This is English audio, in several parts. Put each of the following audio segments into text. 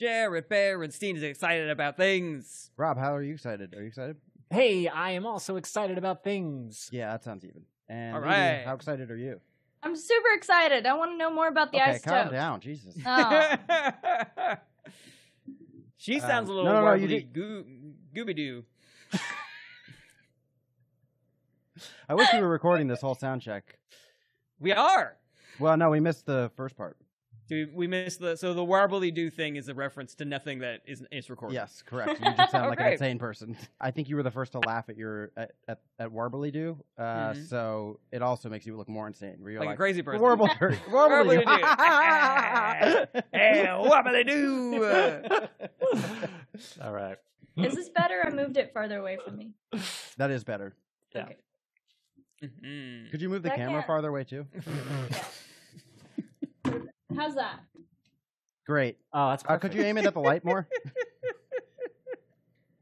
Jared Berenstein is excited about things. Rob, how are you excited? Are you excited? Hey, I am also excited about things. Yeah, that sounds even. And All Lily, right. how excited are you? I'm super excited. I want to know more about the ice. okay, calm isotope. down, Jesus. Oh. she sounds a Um, little no, no, no, you warbly goo- gooby doo. I wish we were recording this whole sound check. We are. Well, no, we missed the first part. Dude, we miss the so the warbly doo thing is a reference to nothing that is is recorded. Yes, correct. You just sound like an Okay. insane person. I think you were the first to laugh at your at at, at Warbly do. uh, Mhm. so it also makes you look more insane. Where you're like, like, a crazy person. Warble, Warbly Warbly Doo. hey, wobbly doo. All right. Is this better? I moved it farther away from me. That is better. Yeah. Okay. Mhm. Could you move the That camera can't- farther away too? How's that? Great. Oh, that's Uh, perfect. could you aim it at the light more?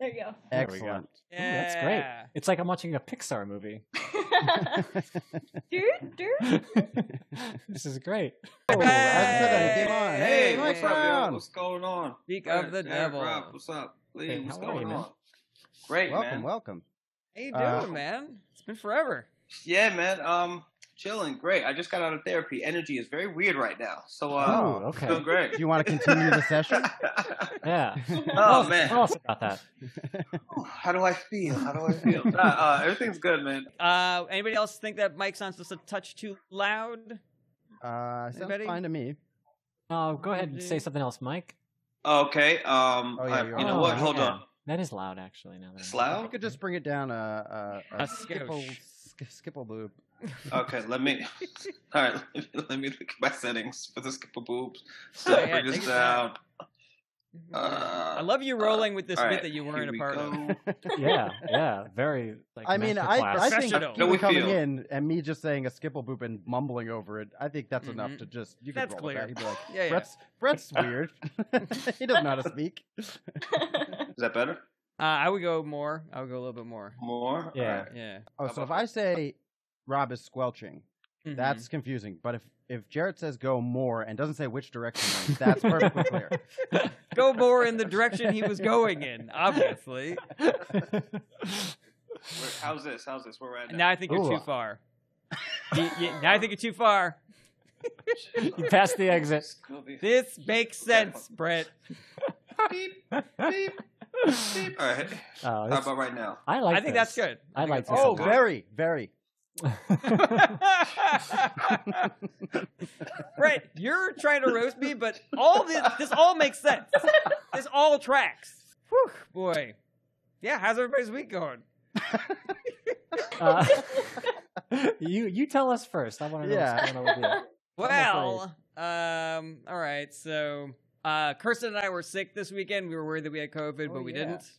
There you go. There we go. Excellent. Ooh, that's great. It's like I'm watching a Pixar movie. dude, dude. this is great. Oh, Aspen came on. Hey, Hey, Mike man. up. Brown. What's going on? Speak Eric, of the Eric, devil. Rob, what's up? Lee, Hey, what's going you, man? on? Great, Welcome, man. welcome. How you doing, Uh, man? It's been forever. Yeah, man. Um, chilling. Great. I just got out of therapy. Energy is very weird right now. So, uh, Oh, okay. feeling great. Do you want to continue the session? Yeah. oh Tell man, us about that. how do I feel? How do I feel? Nah, uh, everything's good, man. Uh, anybody else think that Mike sounds just a touch too loud? Uh, sounds Anybody? fine to me. Oh, go ahead and say something else, Mike. Okay. Um, Oh, yeah, I- you're know what? Oh, Hold yeah. on. That is loud, actually. Now that I'm- It's You loud. could just bring it down a a, A a skipple skosh. sk- skipple boob. Okay, let me. All right, let me, let me look at my settings for the skipper boobs. So Yeah, bring this your time. down. Uh, I love you rolling with this bit right, that you weren't a we part of. Yeah, yeah. Very like I mean, I, masterclass. I think Professional. How you we coming feel? in and me just saying a skipple boop and mumbling over it, I think that's enough Mhm. to just you could That's roll with that. clear. He'd be like, Yeah, yeah. Brett's Brett's weird. he doesn't know how to speak. Is that better? Uh, I would go more. I would go a little bit more. More? Yeah. All right. Yeah. Oh, so if I say Rob is squelching, Mhm. that's confusing. But if if Jared says go more and doesn't say which direction, that's perfectly clear. go more in the direction he was going in. Obviously. Where, how's this? How's this? Where we're at Now now? I think you're too far. You- you- now I think you're too far. you passed the exit. This makes sense, Brett. Beep, beep, beep. All right. Oh, How about right now? I like. I think that's good. I like this. Oh, very, very. Brett, you're trying to roast me, but all this this all makes sense. This all tracks. Whew, boy. Yeah, how's everybody's week going? Uh, you you tell us first. I want to know Yeah. what's going on with you. Well, um, all right. So, uh, Kirsten and I were sick this weekend. We were worried that we had COVID, Oh, but we yeah. didn't.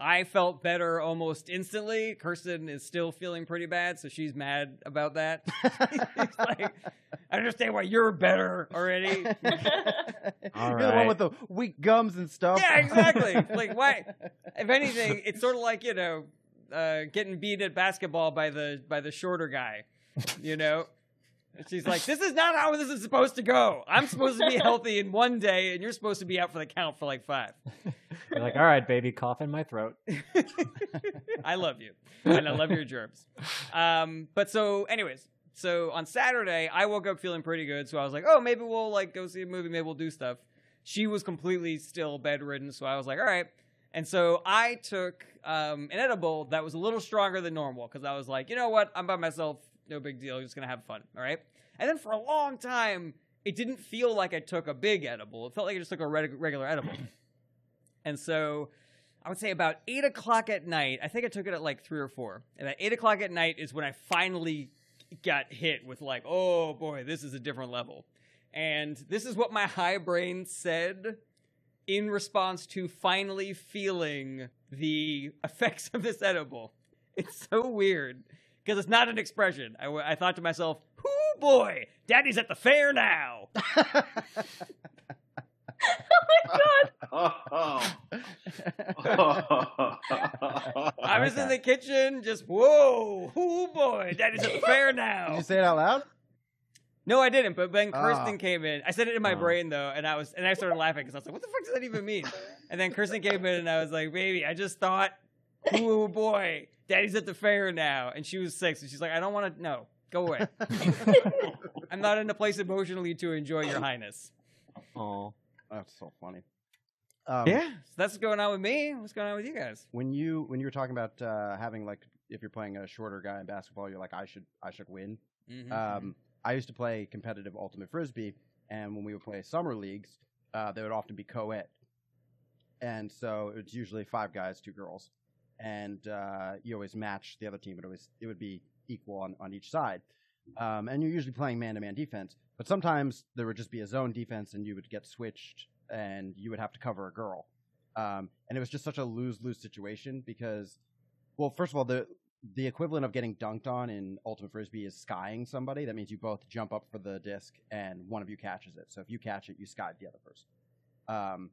I felt better almost instantly. Kirsten is still feeling pretty bad, so she's mad about that. It's like, I understand why you're better already. All You're the one with the weak gums and stuff. Yeah, exactly. Like, why? If anything, it's sort of like you know, uh, getting beat at basketball by the by the shorter guy. You know, and she's like, "This is not how this is supposed to go. I'm supposed to be healthy in one day, and you're supposed to be out for the count for like five. You're like, all right, baby, cough in my throat. I love you, and I love your germs. Um, but so, anyways, so on Saturday, I woke up feeling pretty good. So I was like, "Oh, maybe we'll like go see a movie. Maybe we'll do stuff." She was completely still bedridden, so I was like, "All right." And so I took um, an edible that was a little stronger than normal because I was like, you know what? I'm by myself. No big deal. just going to have fun. All right. And then for a long time, it didn't feel like I took a big edible. It felt like I just took a reg- regular edible. and so I would say about eight o'clock at night, I think I took it at like three or four. And at eight o'clock at night is when I finally got hit with, like, oh boy, this is a different level. And this is what my high brain said in response to finally feeling the effects of this edible. It's so weird because it's not an expression. I thought to myself, "Oh boy, Daddy's at the fair now." Oh, my god! I was in the kitchen, just whoa, oh boy, Daddy's at the fair now. Did you say it out loud? No, I didn't. But then Kirsten Ah. came in. I said it in my Oh. brain though, and I was and I started laughing because I was like, "What the fuck does that even mean?" And then Kirsten came in, and I was like, "Baby, I just thought, ooh boy, Daddy's at the fair now." And she was six, and she's like, "I don't want to. No, go away. I'm not in a place emotionally to enjoy your highness." Oh, That's so funny. Um, Yeah, so that's what's going on with me. What's going on with you guys? When you when you were talking about uh, having like if you're playing a shorter guy in basketball, you're like I should I should win. Mhm. Um, I used to play competitive ultimate frisbee, and when we would play summer leagues, uh, they would often be co-ed, and so it's usually five guys, two girls, and uh, you always match the other team. It always it would be equal on, on each side, um, and you're usually playing man to man defense. But sometimes there would just be a zone defense, and you would get switched, and you would have to cover a girl, um, and it was just such a lose lose situation because, well, first of all, the the equivalent of getting dunked on in ultimate frisbee is skying somebody. That means you both jump up for the disc and one of you catches it. So if you catch it, you skied the other person. Um,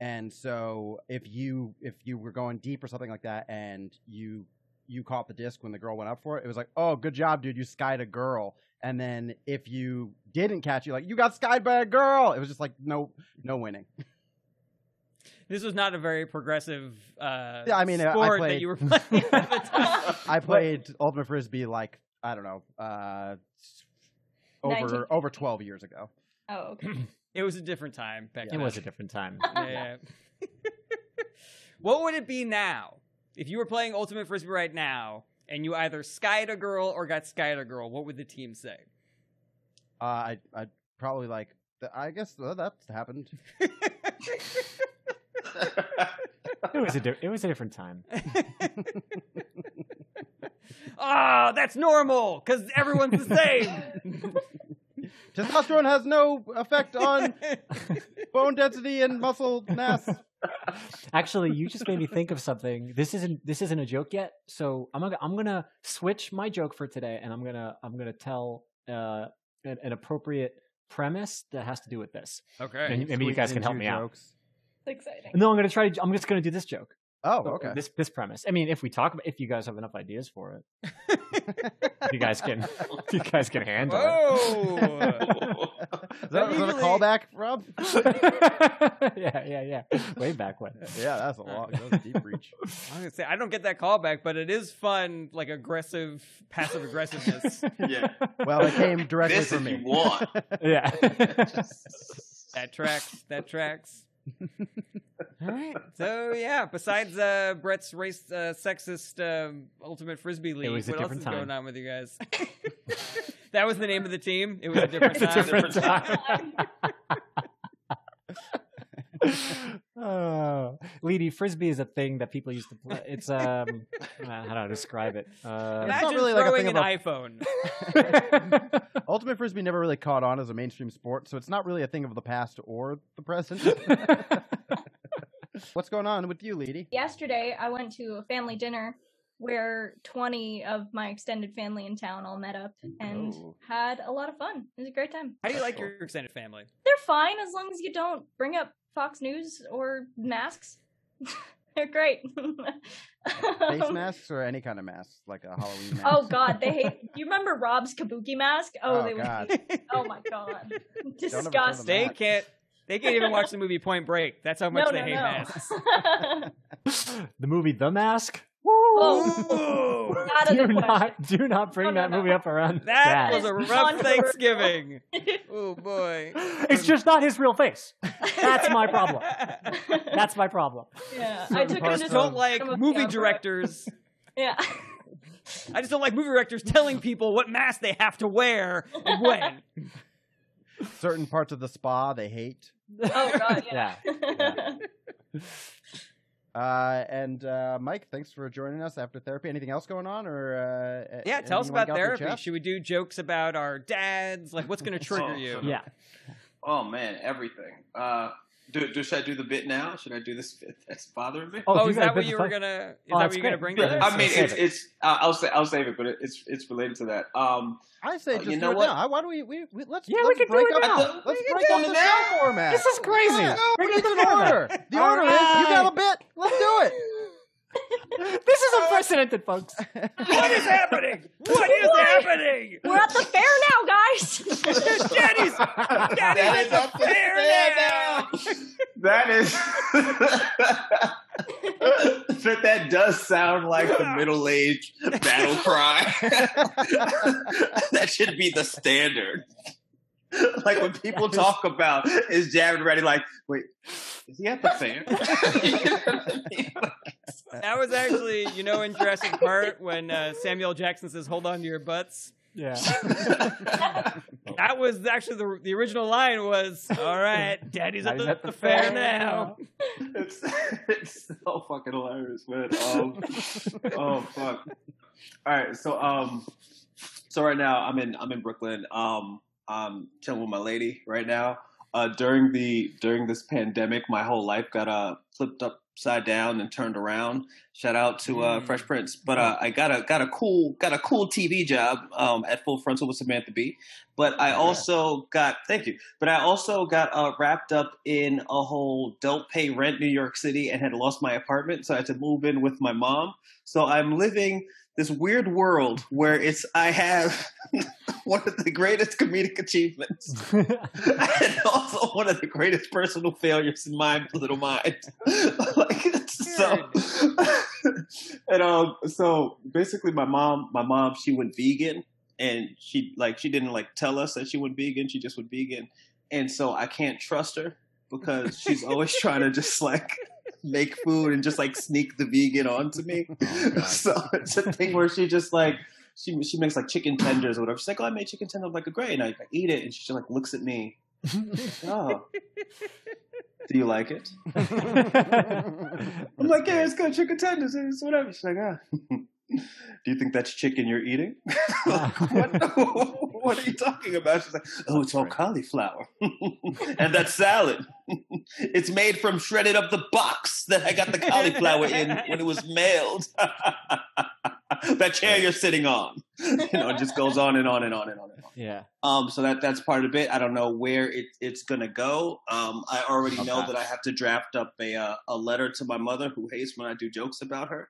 and so if you if you were going deep or something like that, and you you caught the disc when the girl went up for it, it was like, oh, good job, dude, you skied a girl. And then if you didn't catch, you like you got skied by a girl. It was just like no no winning. This was not a very progressive uh, Yeah, I mean, I sport that played- you were playing at the time. I played ultimate frisbee like I don't know uh, over 1950. over twelve years ago. Oh, okay. It was a different time back it then. It was a different time. Yeah. what would it be now if you were playing Ultimate Frisbee right now and you either skied a girl or got skied a girl? What would the team say? Uh, I I probably like th- I guess uh, that's happened. It was a di- it was a different time. oh, that's normal because everyone's the same. Testosterone has no effect on bone density and muscle mass. Actually, you just made me think of something. This isn't this isn't a joke yet, so I'm gonna I'm gonna switch my joke for today, and I'm gonna I'm gonna tell uh, an, an appropriate premise that has to do with this. okay. And maybe you guys can help two me out. jokes. exciting. No, I'm gonna try. To, I'm just gonna do this joke. Oh, So, okay. This this premise. I mean, if we talk about, if you guys have enough ideas for it, you guys can, you guys can handle Whoa. is that, is that a Usually- callback, Rob? yeah, yeah, yeah. Way back when. Yeah, that's a lot. That's a deep reach. I was gonna say I don't get that callback, but it is fun, like aggressive, passive aggressiveness. yeah. Well, it came directly This from me. you want. Yeah. That tracks. That tracks. All right. So yeah, besides uh, Brett's race uh, sexist um, ultimate frisbee league, what else is time. going on with you guys? that was the name of the team. It was a different It's a time. different time. Oh, Leedy frisbee is a thing that people used to play. It's um, how do I describe it? Uh, It's not Imagine really like a throwing thing an of iPhone. Ultimate frisbee never really caught on as a mainstream sport, so it's not really a thing of the past or the present. What's going on with you, Leedy? Yesterday, I went to a family dinner where 20 of my extended family in town all met up and Oh. had a lot of fun. It was a great time. How do you like your extended family? They're fine as long as you don't bring up Fox News or masks. They're great. Face masks or any kind of mask, like a Halloween oh, mask? Oh God, they hate. You remember Rob's kabuki mask? Oh, Oh, they God. would. Oh my God, ever show them disgusting. They can't. They can't even watch the movie Point Break. That's how much no, they no, hate no. masks. the movie The Mask. Oh, Ooh, do not do not bring No, no, that no. movie up around. that Dad. was a rough. Thanksgiving. Oh boy. It's just not his real face. That's my problem. That's my problem. yeah, I Certain took I as just of- don't like some movie directors. Yeah. I just don't like movie directors telling people what mask they have to wear and when. Certain parts of the spa they hate. Oh God, yeah. Uh, and uh, Mike, thanks for joining us after therapy. Anything else going on, or uh, Yeah, tell us anything you wanna about get off your therapy. Should we do jokes about our dads? Like, what's going to trigger Oh, you? Yeah. Oh man, everything. Do, do should I do the bit now? Should I do this bit that's bothering me? Oh, you is that what you were gonna? Is Oh, that what you're gonna bring Yeah, to I mean, it's it. it's. Uh, I'll say I'll save it, but it, it's it's related to that. Um, I say Uh, just you do know it what? now. Why do we? we, we let's Yeah, we let's can do break it up. now. the- Let's break do up the now. show format. This is crazy. Yeah, Bring Bring it it in together. order. The All order is you got a bit. Let's do it. This is unprecedented, folks. What is happening? What is What? happening? We're at the fair now, guys. Daddy's, That Daddy's is at the fair now. That is. but that does sound like the middle age battle cry. that should be the standard. Like when people talk about is Jared ready? Like, wait, is he at the fair? That was actually, you know, in Jurassic Park when uh, Samuel Jackson says, "Hold on to your butts." Yeah. That was actually the the original line was, "All right, Daddy's at the, at the the fair fair now." it's, it's so fucking hilarious, man. Um, oh fuck. All right, so um, so right now I'm in I'm in Brooklyn. Um, I'm chilling with my lady right now. Uh, during the during this pandemic, my whole life got uh flipped upside down and turned around. Shout out to uh, Mm. Fresh Prince, but uh, I got a got a cool got a cool TV job um, at Full Frontal with Samantha Bee. But I also got thank you. But I also got uh, wrapped up in a whole don't pay rent New York City and had lost my apartment, so I had to move in with my mom. So I'm living this weird world where it's I have one of the greatest comedic achievements and also one of the greatest personal failures in my little mind. like so, and um, so basically, my mom, my mom, she went vegan, and she like she didn't like tell us that she went vegan. She just went vegan, and so I can't trust her because she's always trying to just like make food and just like sneak the vegan onto me. Oh, so it's a thing where she just like she she makes like chicken tenders or whatever. She's like, "Oh, I made chicken tenders." I'm like, "Great!" And I, I eat it, and she just like looks at me. Oh, do you like it? I'm like, "Yeah, it's good, chicken tenders, it's whatever." She's like, "Ah." Do you think that's chicken you're eating? what? what are you talking about? She's like, oh, it's all cauliflower. and that salad. it's made from shredded up the box that I got the cauliflower in when it was mailed. that chair you're sitting on. You know, it just goes on and on and on and on and on. yeah. Um, so that that's part of it. I don't know where it, it's gonna go. Um, I already know that I have to draft up a uh, a letter to my mother who hates when I do jokes about her.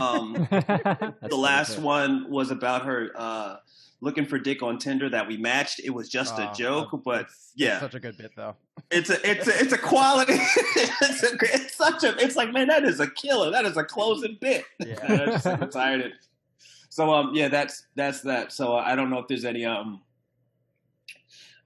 Um, the last one was about her uh, looking for dick on Tinder that we matched. It was just a joke, that's- but that's yeah. such a good bit though. it's a it's a it's a quality. it's, a, it's such a it's like man, that is a killer. That is a closing bit. Yeah. And I just like, retired it. So um yeah, that's that's that. So I don't know if there's any um.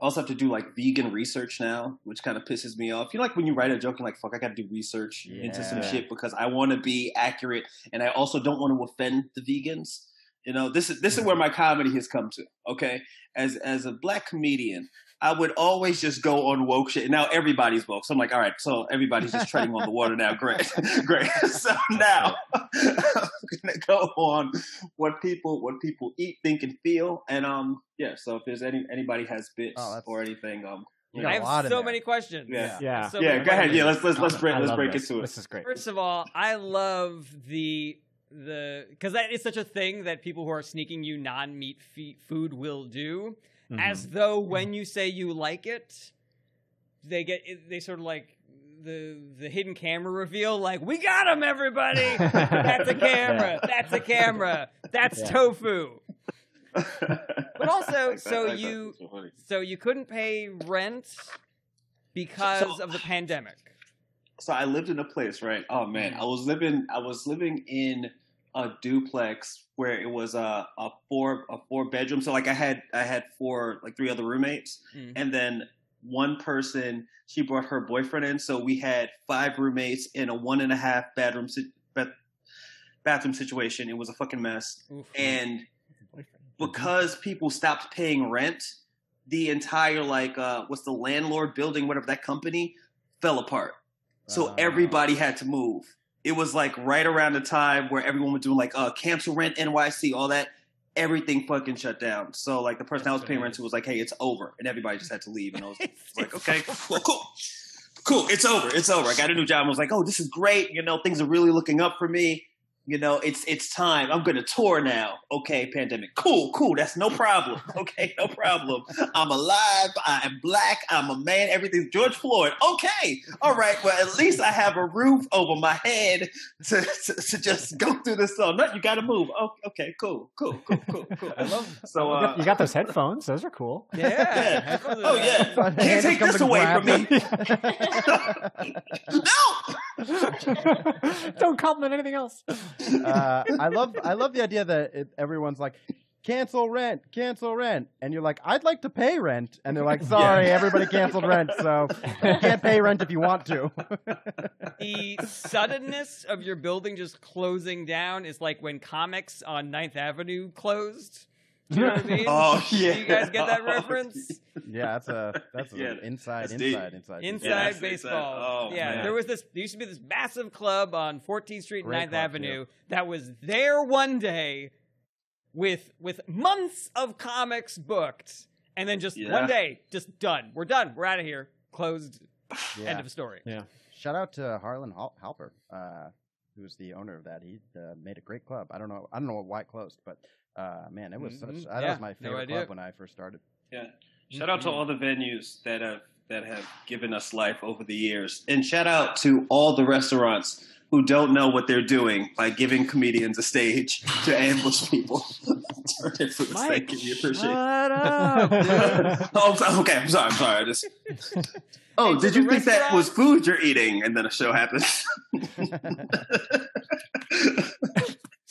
I also have to do like vegan research now, which kind of pisses me off. You know, like when you write a joke, you're like, "Fuck, I got to do research into some shit because I want to be accurate, and I also don't want to offend the vegans." You know, this is this is where my comedy has come to. Okay, as as a black comedian, I would always just go on woke shit. And now everybody's woke, so I'm like, all right, so everybody's just treading on the water now. Great, great. So now gonna go on what people what people eat, think, and feel. And um, yeah. So if there's any anybody has bits Oh, or anything, um, You you got I have so there. many questions. Yeah. Yeah. So yeah, many go ahead. Yeah, let's let's let's break let's break this. into it. This is great. First of all, I love the the because that is such a thing that people who are sneaking you non-meat fe- food will do. Mhm. As though when you say you like it, they get they sort of like the the hidden camera reveal. Like we got him, everybody. That's a camera. That's a camera. That's Yeah. tofu. but also, so you- So you couldn't pay rent because So- of the pandemic. so I lived in a place, right? Oh man, I was living I was living in a duplex where it was a, a four a four bedroom. So like I had I had four like three other roommates, Mm. and then one person she brought her boyfriend in, so we had five roommates in a one and a half bedroom bathroom situation. It was a fucking mess, Oof. and because people stopped paying rent, the entire like uh what's the landlord building, whatever that company, fell apart. So Uh, everybody had to move. It was like right around the time where everyone was doing like uh cancel rent NYC, all that. Everything fucking shut down. So like the person I was paying rent to was like, "Hey, it's over," and everybody just had to leave. And I was like, "Okay, well, cool, cool, it's over, it's over." I got a new job. I was like, "Oh, this is great. You know, things are really looking up for me." You know, it's it's time. I'm gonna tour now. Okay, pandemic. Cool, cool. That's no problem. Okay, no problem. I'm alive. I'm black. I'm a man. Everything's George Floyd. Okay, all right. Well, at least I have a roof over my head to to, to just go through this song. No, you got to move. Oh, okay, cool, cool, cool, cool, cool. I love. So, You uh, got, you got those headphones; those are cool. Yeah. Yeah. Oh yeah, can't take this away from me. no. Don't compliment anything else. Uh, I love I love the idea that it, everyone's like cancel rent, cancel rent, and you're like I'd like to pay rent, and they're like sorry, everybody canceled rent, so you can't pay rent if you want to. the suddenness of your building just closing down is like when Comix on 9th Avenue closed. Do you know what I mean? Oh yeah. Do you guys get that Oh, reference? yeah, that's a that's a Yeah, inside that's deep. inside inside Inside Yeah, that's- baseball. that's- oh, yeah, man. there was this. There used to be this massive club on 14th Street and Great 9th club, Avenue that was there one day with with months of comics booked, and then just Yeah. one day, just done. We're done. We're out of here. Closed. Yeah. End of story. Yeah. Shout out to Harlan Hal- Halper, uh, who's the owner of that. He uh, made a great club. I don't know. I don't know why it closed, but uh, man, it was such. Mhm. That Yeah, was my favorite idea. club when I first started. Yeah. Shout out to all the venues that have that have given us life over the years, and shout out to all the restaurants who don't know what they're doing by giving comedians a stage to ambush people. Turn it for the Mike, sake of you appreciate. it. Shut up. Oh, okay. I'm sorry. I'm sorry. I just. Oh, Hey, did you think that was food you're eating, and then a show happens?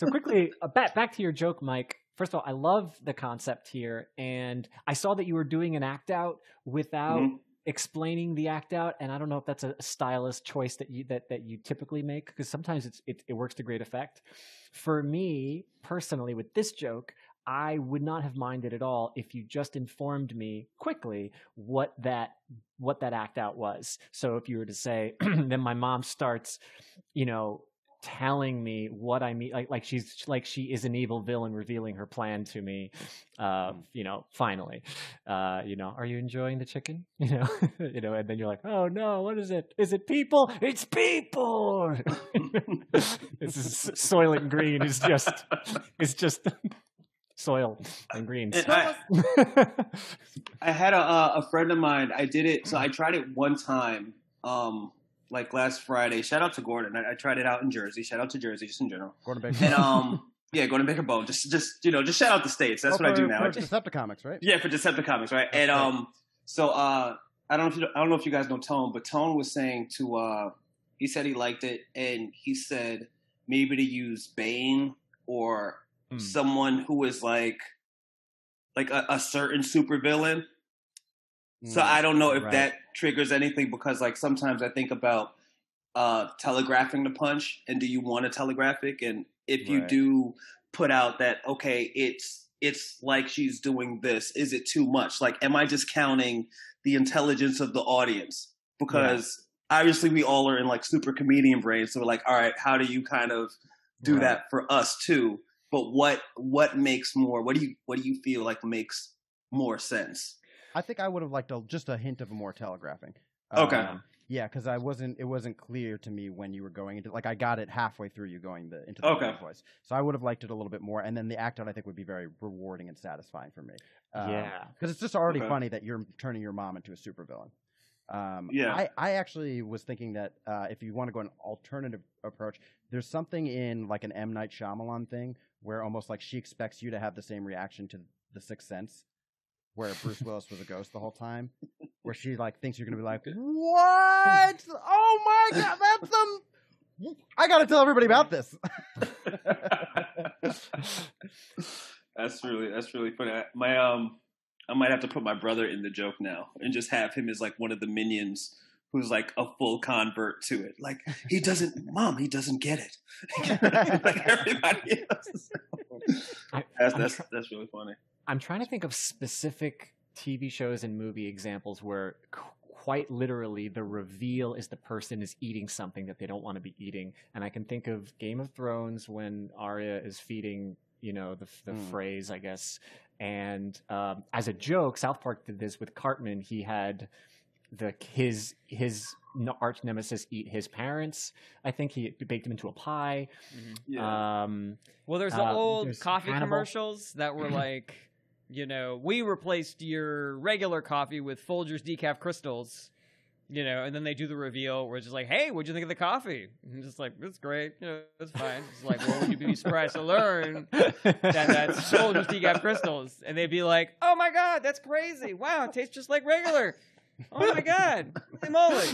So quickly, uh, back back to your joke, Mike. First of all, I love the concept here, and I saw that you were doing an act out without Mhm. explaining the act out, and I don't know if that's a stylist choice that you that that you typically make because sometimes it's it, it works to great effect. For me personally, with this joke, I would not have minded at all if you just informed me quickly what that what that act out was. So if you were to say, then my mom starts, you know, telling me what I mean, like like she's like she is an evil villain, revealing her plan to me. Uh, you know, finally, uh, you know, are you enjoying the chicken? You know, you know, and then you're like, oh no, what is it? Is it people? It's people. this is Soylent Green. Is just it's just soil and green. And I, I had a a friend of mine. I did it. So I tried it one time, um, like last Friday. Shout out to Gordon. I, I tried it out in Jersey. Shout out to Jersey, just in general. Gordon Baker. And um, yeah, Gordon Baker Bone. Just just you know, just shout out the states. That's Oh, what I do now. For just- Decepticons, right? yeah, for Decepticons, right? That's and right. um, so uh, I don't know if you, I don't know if you guys know Tone, but Tone was saying to uh, he said he liked it, and he said maybe to use Bane or Hmm. someone who is like like a, a certain supervillain. So Mm, I don't know if right. that triggers anything because like sometimes I think about uh telegraphing the punch and do you want to telegraph it and if you Right. do put out that okay it's it's like she's doing this is it too much like am I just counting the intelligence of the audience because obviously we all are in like super comedian brains so we're like all right how do you kind of do Right. that for us too but what what makes more what do you what do you feel like makes more sense I think I would have liked a, just a hint of a more telegraphing. Okay. Um, yeah, because I wasn't. It wasn't clear to me when you were going into. Like I got it halfway through you going the into the Okay. voice. So I would have liked it a little bit more, and then the act out I think would be very rewarding and satisfying for me. yeah. because it's just already Okay. funny that you're turning your mom into a supervillain. Um, Yeah. I, I actually was thinking that uh, if you want to go an alternative approach, there's something in like an M Night Shyamalan thing where almost like she expects you to have the same reaction to The Sixth Sense, where Bruce Willis was a ghost the whole time, where she like thinks you're gonna be like, what? Oh my god, that's some. I gotta tell everybody about this. That's really that's really funny. I- My um, I might have to put my brother in the joke now and just have him as like one of the minions who's like a full convert to it. Like he doesn't, mom, he doesn't get it. like everybody else. That's that's that's really funny. I'm trying to think of specific TV shows and movie examples where qu- quite literally the reveal is the person is eating something that they don't want to be eating. And I can think of Game of Thrones when Arya is feeding, you know, the, the Mm. Freys, I guess. And um, as a joke, South Park did this with Cartman. He had the his his arch nemesis eat his parents. I think he baked them into a pie. Yeah. Um, Well, there's the Uh, old there's coffee Hannibal. commercials that were like, you know, we replaced your regular coffee with Folgers decaf crystals. You know, and then they do the reveal where it's just like, "Hey, what'd you think of the coffee?" And I'm just like, "It's great. You know, it's fine." It's like, "Well, would you be surprised to learn that that's Folgers decaf crystals?" And they'd be like, "Oh my god, that's crazy! Wow, it tastes just like regular. Oh my god, holy moly!"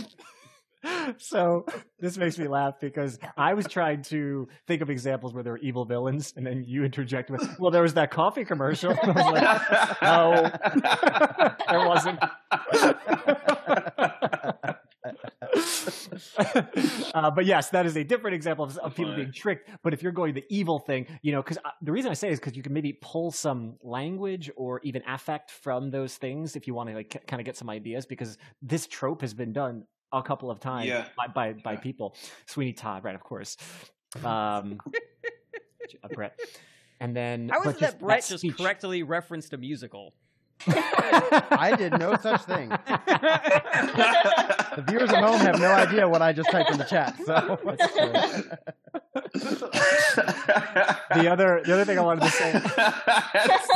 So this makes me laugh because I was trying to think of examples where there were evil villains, and then you interject with, "Well, there was that coffee commercial." I was like, no, there wasn't. uh, but yes, that is a different example of, of people being tricked. But if you're going the evil thing, you know, because the reason I say is because you can maybe pull some language or even affect from those things if you want to like kind of get some ideas. Because this trope has been done a couple of times Yeah. by by, by Yeah. people. Sweeney Todd, right? Of course. Um, Brett. And then How is but it that Brett just speech- correctly referenced a musical? I did no such thing. The viewers at home have no idea what I just typed in the chat. So The other the other thing I wanted to say.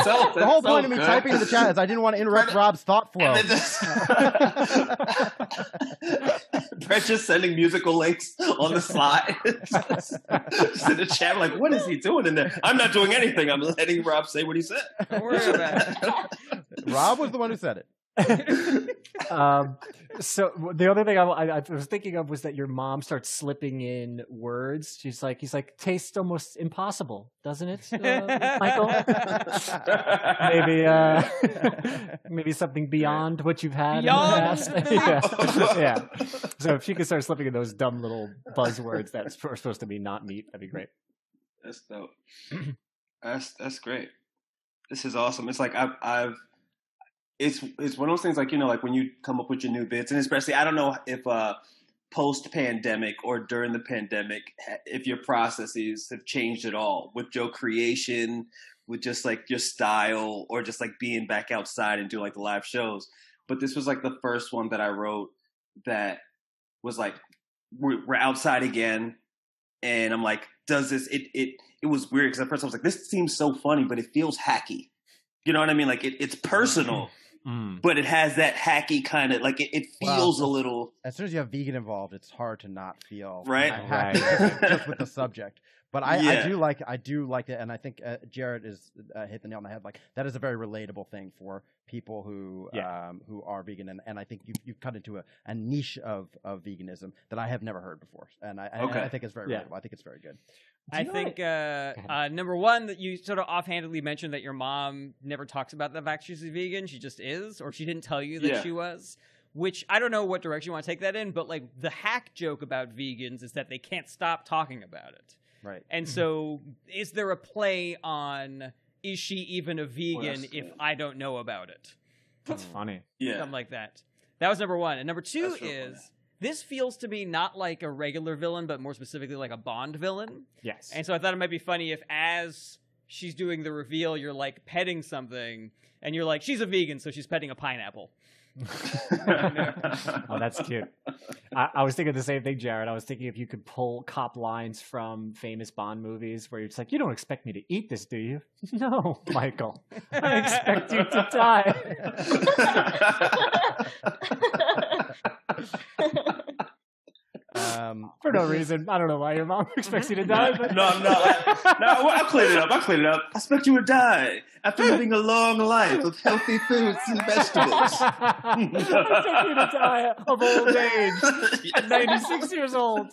So, the whole point of me typing in the chat is I didn't want to interrupt Rob's thought flow. Just- Brett just sending musical links on the slide. just, just in the chat, like, what is he doing in there? I'm not doing anything. I'm letting Rob say what he said. Don't worry about it. Rob was the one who said it. um, so the other thing I, I, I was thinking of was that your mom starts slipping in words. She's like, "He's like, tastes almost impossible, doesn't it, uh, Michael? maybe, uh, maybe something beyond what you've had Beyond? in the past. yeah. yeah. So if she could start slipping in those dumb little buzzwords that's are supposed to be not meat, that'd be great. That's dope. That's that's great. This is awesome. It's like I've I've it's it's one of those things like you know like when you come up with your new bits and especially I don't know if uh post pandemic or during the pandemic if your processes have changed at all with Joe creation with just like your style or just like being back outside and doing like the live shows. But this was like the first one that I wrote that was like we're, we're outside again and I'm like does this it it it was weird because at first I was like this seems so funny but it feels hacky. You know what I mean? Like it, it's personal Mm. but it has that hacky kind of like it, it Wow. feels a little As soon as you have vegan involved, it's hard to not feel Right. Right. just, just with the subject. But I, Yeah. I do like I do like it, and I think uh, Jared is uh, hit the nail on the head. Like that is a very relatable thing for people who Yeah. um, who are vegan, and, and I think you've you've cut into a, a niche of, of veganism that I have never heard before, and I I, Okay. I think it's very Yeah. relatable. I think it's very good. Do I think uh, uh, number one that you sort of offhandedly mentioned that your mom never talks about the fact she's a vegan. She just is, or she didn't tell you that Yeah. she was. Which I don't know what direction you want to take that in, but like the hack joke about vegans is that they can't stop talking about it. Right. And so, is there a play on is she even a vegan that's if good. I don't know about it? That's mm. funny. yeah Something like that. That was number one. And number two That's is funny. this feels to me not like a regular villain, but more specifically like a Bond villain. Yes. And so I thought it might be funny if, as she's doing the reveal, you're like petting something, and you're like, she's a vegan, so she's petting a pineapple. Oh, that's cute. I, I was thinking the same thing, Jared. I was thinking if you could pull cop lines from famous Bond movies where you're just like, you don't expect me to eat this, do you? No, Michael. I expect you to die. Um, For no reason. I don't know why your mom expects you to die, but no, no, I, no. I'll clean it up. I'll clean it up. I expect you to die after living a long life of healthy foods and vegetables. I expect you to die of old age. at 96 years old.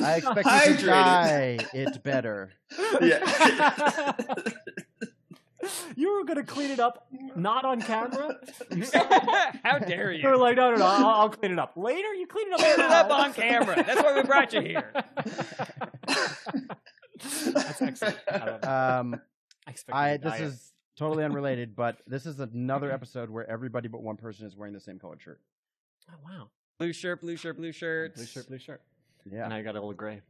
I expect you to die. It better. yeah. You were gonna clean it up, not on camera. How dare You were you? like, no, no, no, I'll, I'll clean it up later. You clean it up. Put it up on camera. That's why we brought you here. That's excellent. I. Um, I I this die. is totally unrelated, but this is another episode where everybody but one person is wearing the same colored shirt. Oh, wow. Blue shirt, blue shirt, blue shirt. Blue shirt, blue shirt. Yeah. And I got a little gray.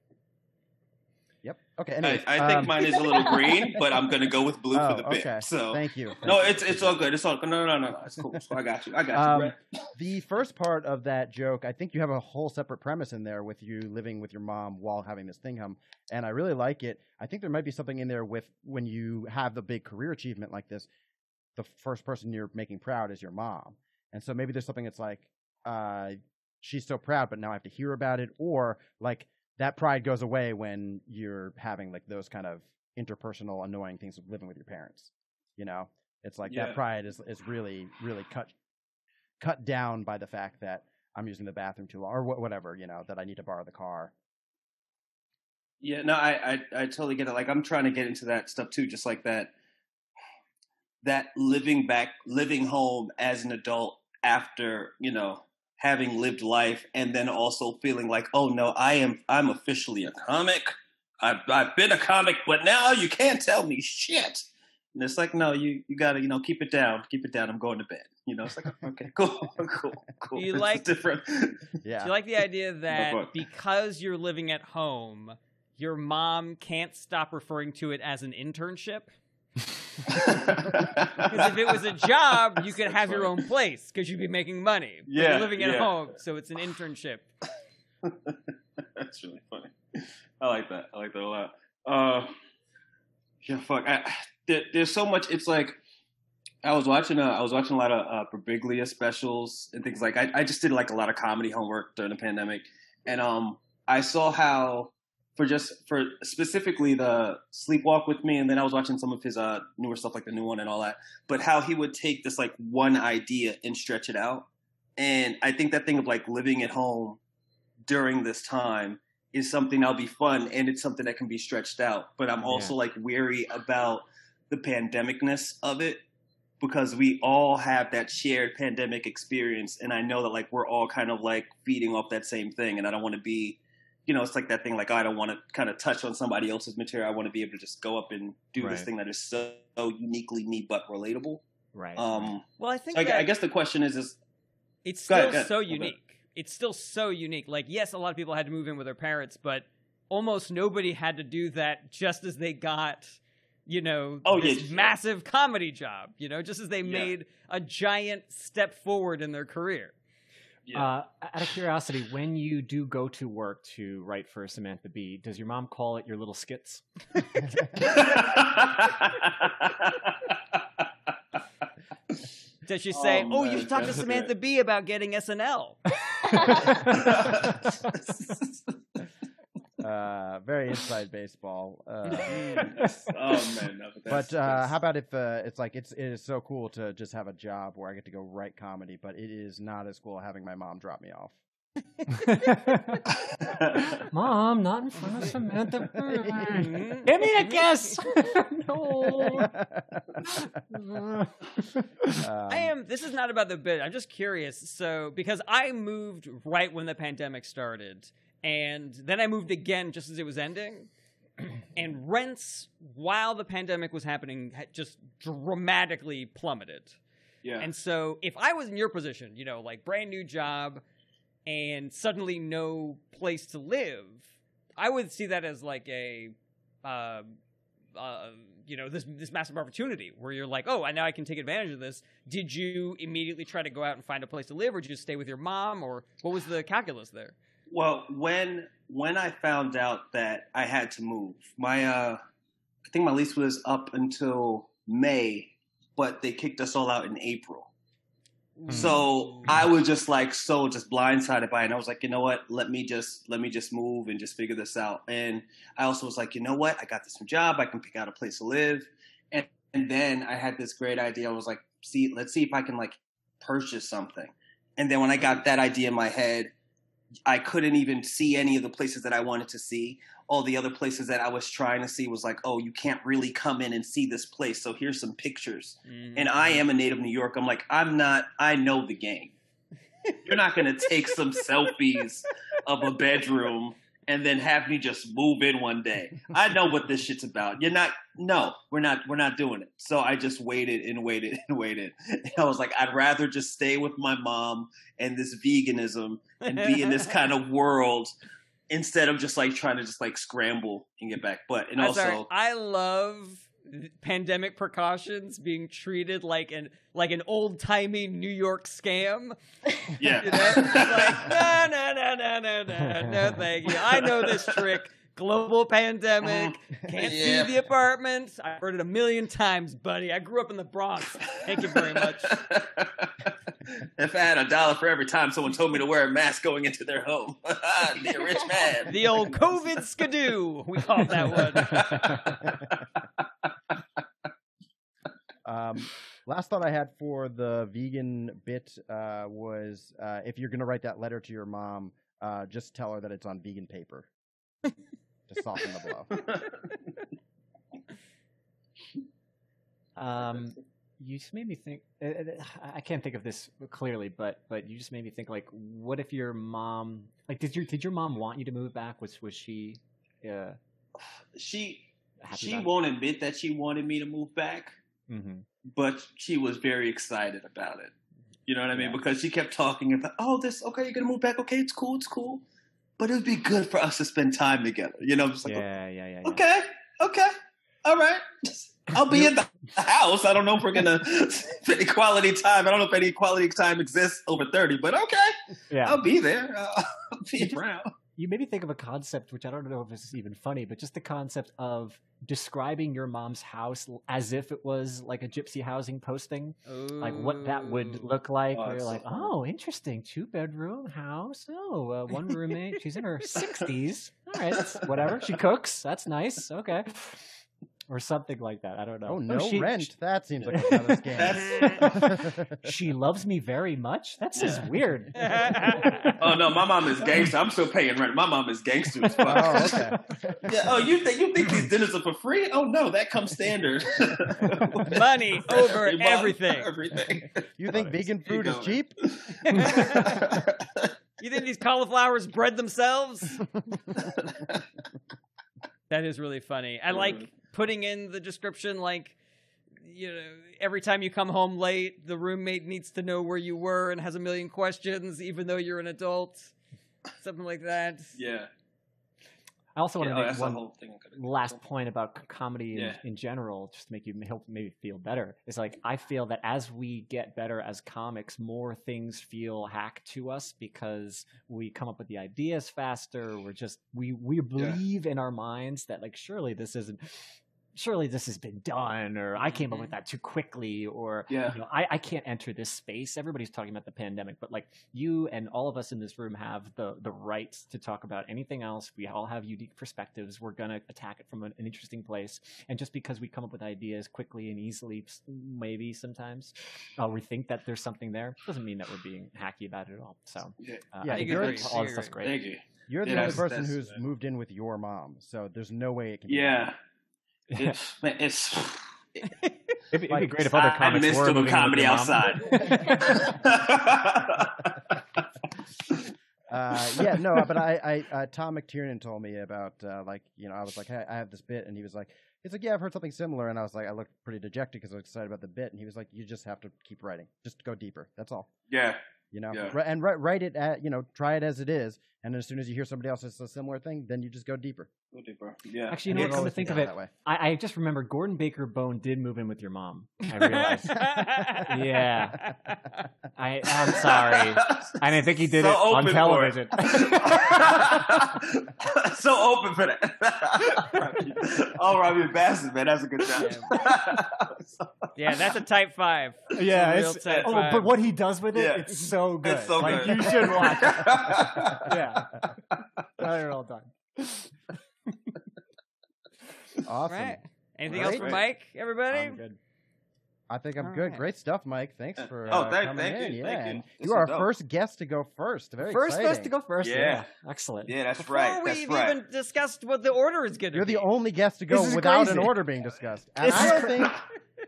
Yep. Okay. I, Anyways, I think um, mine is a little green, but I'm gonna go with blue oh, for the bit. okay. So Thank you. Thank no, it's it's all good. It's all good. No, no, no, no. It's cool. So I got you. I got you. Um, Brett. the first part of that joke, I think you have a whole separate premise in there with you living with your mom while having this thing hum, and I really like it. I think there might be something in there with when you have the big career achievement like this, the first person you're making proud is your mom, and so maybe there's something that's like, uh, she's so proud, but now I have to hear about it, or like that pride goes away when you're having like those kind of interpersonal annoying things of living with your parents. You know, it's like Yeah. that pride is is really really cut cut down by the fact that I'm using the bathroom too long or wha- whatever. You know that I need to borrow the car. Yeah, no, I, I I totally get it. Like I'm trying to get into that stuff too, just like that that living back living home as an adult after, you know, having lived life and then also feeling like, oh no, I am I'm officially a comic. I've I've been a comic, but now you can't tell me shit. And it's like, no, you you gotta, you know, keep it down, keep it down. I'm going to bed. You know, it's like, okay, cool, cool, cool. You It's like- different. Yeah. Do you like the idea that what? because you're living at home, your mom can't stop referring to it as an internship? Because if it was a job, you could have your own place because you'd be making money. Yeah, you're living at yeah. home, so it's an internship. That's really funny. I like that. I like that a lot. Uh, yeah, fuck. I, there, there's so much. It's like I was watching. Uh, I was watching a lot of uh, Birbiglia specials and things like. I, I just did like a lot of comedy homework during the pandemic, and um, I saw how for just for specifically the Sleepwalk with Me, and then I was watching some of his uh newer stuff like the new one and all that. But how he would take this like one idea and stretch it out, and I think that thing of like living at home during this time is something that'll be fun and it's something that can be stretched out. But I'm also like weary about the pandemicness of it because we all have that shared pandemic experience and I know that like we're all kind of like feeding off that same thing and I don't want to be you know, it's like that thing like I don't want to kind of touch on somebody else's material. I want to be able to just go up and do this thing that is so, so uniquely me but relatable. Right. Um Well, I think so I, that I guess the question is is it's still ahead, so unique. It's still so unique. Like, yes, a lot of people had to move in with their parents, but almost nobody had to do that just as they got, you know, Oh, this yeah, yeah. massive comedy job. You know, just as they Yeah. made a giant step forward in their career. Yeah. Uh, out of curiosity, when you do go to work to write for Samantha Bee, does your mom call it your little skits? Does she say, Oh, "Oh, you should talk to Samantha great. B about getting SNL"? Uh, very inside baseball. Uh, oh man, no, but, but uh, how about if uh, it's like it's it is so cool to just have a job where I get to go write comedy, but it is not as cool having my mom drop me off. Mom, not in front of Samantha. Give me a kiss. no. Um, I am. This is not about the bit. I'm just curious. So, because I moved right when the pandemic started, and then I moved again just as it was ending, and rents while the pandemic was happening had just dramatically plummeted. yeah. And so, if I was in your position, you know, like brand new job, and suddenly no place to live, I would see that as like a, uh, uh, you know, this this massive opportunity where you're like, oh, I now I can take advantage of this. Did you immediately try to go out and find a place to live, or did you stay with your mom, or what was the calculus there? Well, when when I found out that I had to move, my uh, I think my lease was up until May, but they kicked us all out in April. So I was just like so just blindsided by it. And I was like, you know what? Let me just let me just move and just figure this out. And I also was like, you know what? I got this new job. I can pick out a place to live. And and then I had this great idea. I was like, see, let's see if I can like purchase something. And then when I got that idea in my head, I couldn't even see any of the places that I wanted to see. All the other places that I was trying to see was like, oh, you can't really come in and see this place. So here's some pictures and I mm-hmm. am a native New York. I'm like, I'm not. I know the game. You're not going to take some selfies of a bedroom and then have me just move in one day. I know what this shit's about. You're not. No, we're not. We're not doing it. So I just waited and waited and waited. And I was like, I'd rather just stay with my mom and this veganism and be in this kind of world instead of just like trying to just like scramble and get back. But and I'm also, sorry, I love pandemic precautions being treated like an like an old timey New York scam. yeah, You know? Like, no, no, no, no, no, no, no, thank you. I know this trick. Global pandemic. Can't Yeah. see the apartments. I've heard it a million times, buddy. I grew up in the Bronx. Thank you very much. if I had a dollar for every time someone told me to wear a mask going into their home, I'd be a rich man. The old COVID skidoo. We call that one. Um, last thought I had for the vegan bit uh, was uh, if you're going to write that letter to your mom, uh, just tell her that it's on vegan paper to soften the blow. Um, you just made me think. uh, uh, I can't think of this clearly, but but you just made me think. Like, what if your mom? Like, did your did your mom want you to move back? Was was she? Uh, she happy she won't admit that she wanted me to move back, Mm-hmm. but she was very excited about it. You know what I mean? Yeah. Because she kept talking about, oh, this okay, you're gonna move back. Okay, it's cool, it's cool. But it would be good for us to spend time together. You know, I'm just like, Yeah, yeah, yeah. yeah. okay, okay, all right. I'll be in the house. I don't know if we're gonna any quality time. I don't know if any quality time exists over thirty, but okay, Yeah. I'll be there. I'll be around. You made me think of a concept which I don't know if this is even funny, but just the concept of describing your mom's house as if it was like a gypsy housing posting, like what that would look like. Oh, you're so like, oh, interesting, two bedroom house. Oh, uh, one roommate. She's in her sixties. All right, whatever. She cooks. That's nice. Okay. Or something like that. I don't know. Oh, oh no she, rent. That seems like another scam. That's- She loves me very much. That's just weird. Oh no, my mom is gangster. I'm still paying rent. My mom is gangster as fuck. oh, okay. Yeah. Oh, you think you think these dinners are for free? Oh no, that comes standard. Money over everything. Everything. You think Alright, vegan food is cheap? You think these cauliflowers bred themselves? That is really funny. I like mm-hmm. putting in the description like you know, every time you come home late, the roommate needs to know where you were and has a million questions, even though you're an adult. Something like that. yeah. I also want yeah to oh, make one last point about comedy in, Yeah. in general, just to make you help maybe feel better, is like I feel that as we get better as comics, more things feel hack to us because we come up with the ideas faster. We're just we we believe in our minds that like surely this isn't. Surely this has been done, or I came up with that too quickly, or Yeah. you know, I, I can't enter this space. Everybody's talking about the pandemic, but like you and all of us in this room have the the rights to talk about anything else. We all have unique perspectives. We're gonna attack it from an, an interesting place, and just because we come up with ideas quickly and easily, maybe sometimes, uh, we think that there's something there, doesn't mean that we're being hacky about it at all. So Yeah. uh, Yeah, I think you're- all- all this stuff's great. Thank you. You're the Yeah, only person that's- who's moved in with your mom, so there's no way it can. be Yeah. It's, it's It'd, be- it'd be Like, great if other I, I comics miss were doing moving comedy outside. Uh, yeah, no, but I, I uh, Tom McTiernan told me about uh, like you know I was like hey, I have this bit, and he was like he's like yeah I've heard something similar, and I was like I looked pretty dejected because I was excited about the bit, and he was like you just have to keep writing, just go deeper, that's all, yeah. you know, Yeah. And write write it at you know try it as it is, and as soon as you hear somebody else says a similar thing, then you just go deeper. Go deeper. Yeah. Actually, you know what? Come to think of it. I, I just remember Gordon Baker Bone did move in with your mom. I realized. Yeah. I, I'm sorry. I didn't think he did So it on open for television. it. so open for that. oh, Robbie Bassett, man, that's a good job. Yeah, that's a type five. yeah, a real it's, type oh, five. but what he does with it, Yeah. it's so good. It's so like good. you should watch it. yeah. They're all done. Awesome. Right. Anything else Great. for Mike? Everybody? I'm good. I think I'm All good. right. Great stuff, Mike. Thanks for Oh, uh, thank- coming thank in. You, yeah. thank you. This you are our dope. first guest to go first. Very First exciting. first to go first. Yeah. Yeah. Excellent. yeah, that's right. Before we've right. even discussed what the order is going to You're be. the only guest to go without crazy. an order being discussed. And I don't think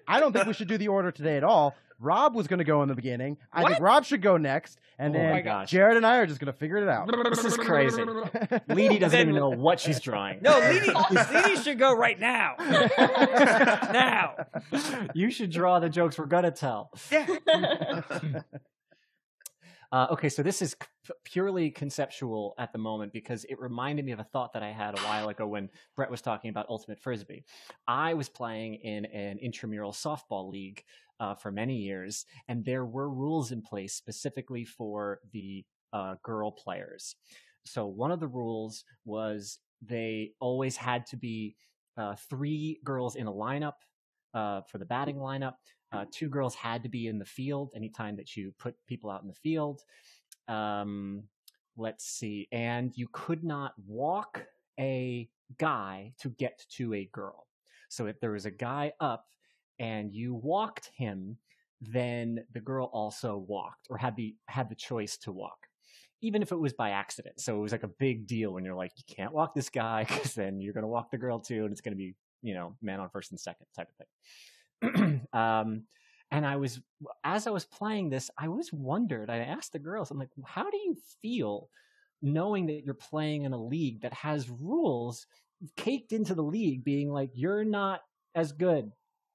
I don't think we should do the order today at all. Rob was going to go in the beginning. I think Rob should go next, and Oh then gosh. Jared and I are just going to figure it out. This is crazy. Leedy doesn't Then- even know what she's drawing. No, Leedy, Leedy should go right now. now. you should draw the jokes we're gonna tell. Yeah. Uh, okay, so this is c- purely conceptual at the moment because it reminded me of a thought that I had a while ago when Brett was talking about Ultimate Frisbee. I was playing in an intramural softball league uh, for many years, and there were rules in place specifically for the uh, girl players. So one of the rules was they always had to be uh, three girls in a lineup uh, for the batting lineup. Uh, two girls had to be in the field anytime that you put people out in the field. Um, let's see. And you could not walk a guy to get to a girl. So if there was a guy up and you walked him, then the girl also walked or had the had the choice to walk even if it was by accident so it was like a big deal when you're like you can't walk this guy because then you're going to walk the girl too and it's going to be you know man on first and second type of thing um, and I was, as I was playing this, I was wondered. I asked the girls, I'm like, how do you feel knowing that you're playing in a league that has rules caked into the league, being like, you're not as good.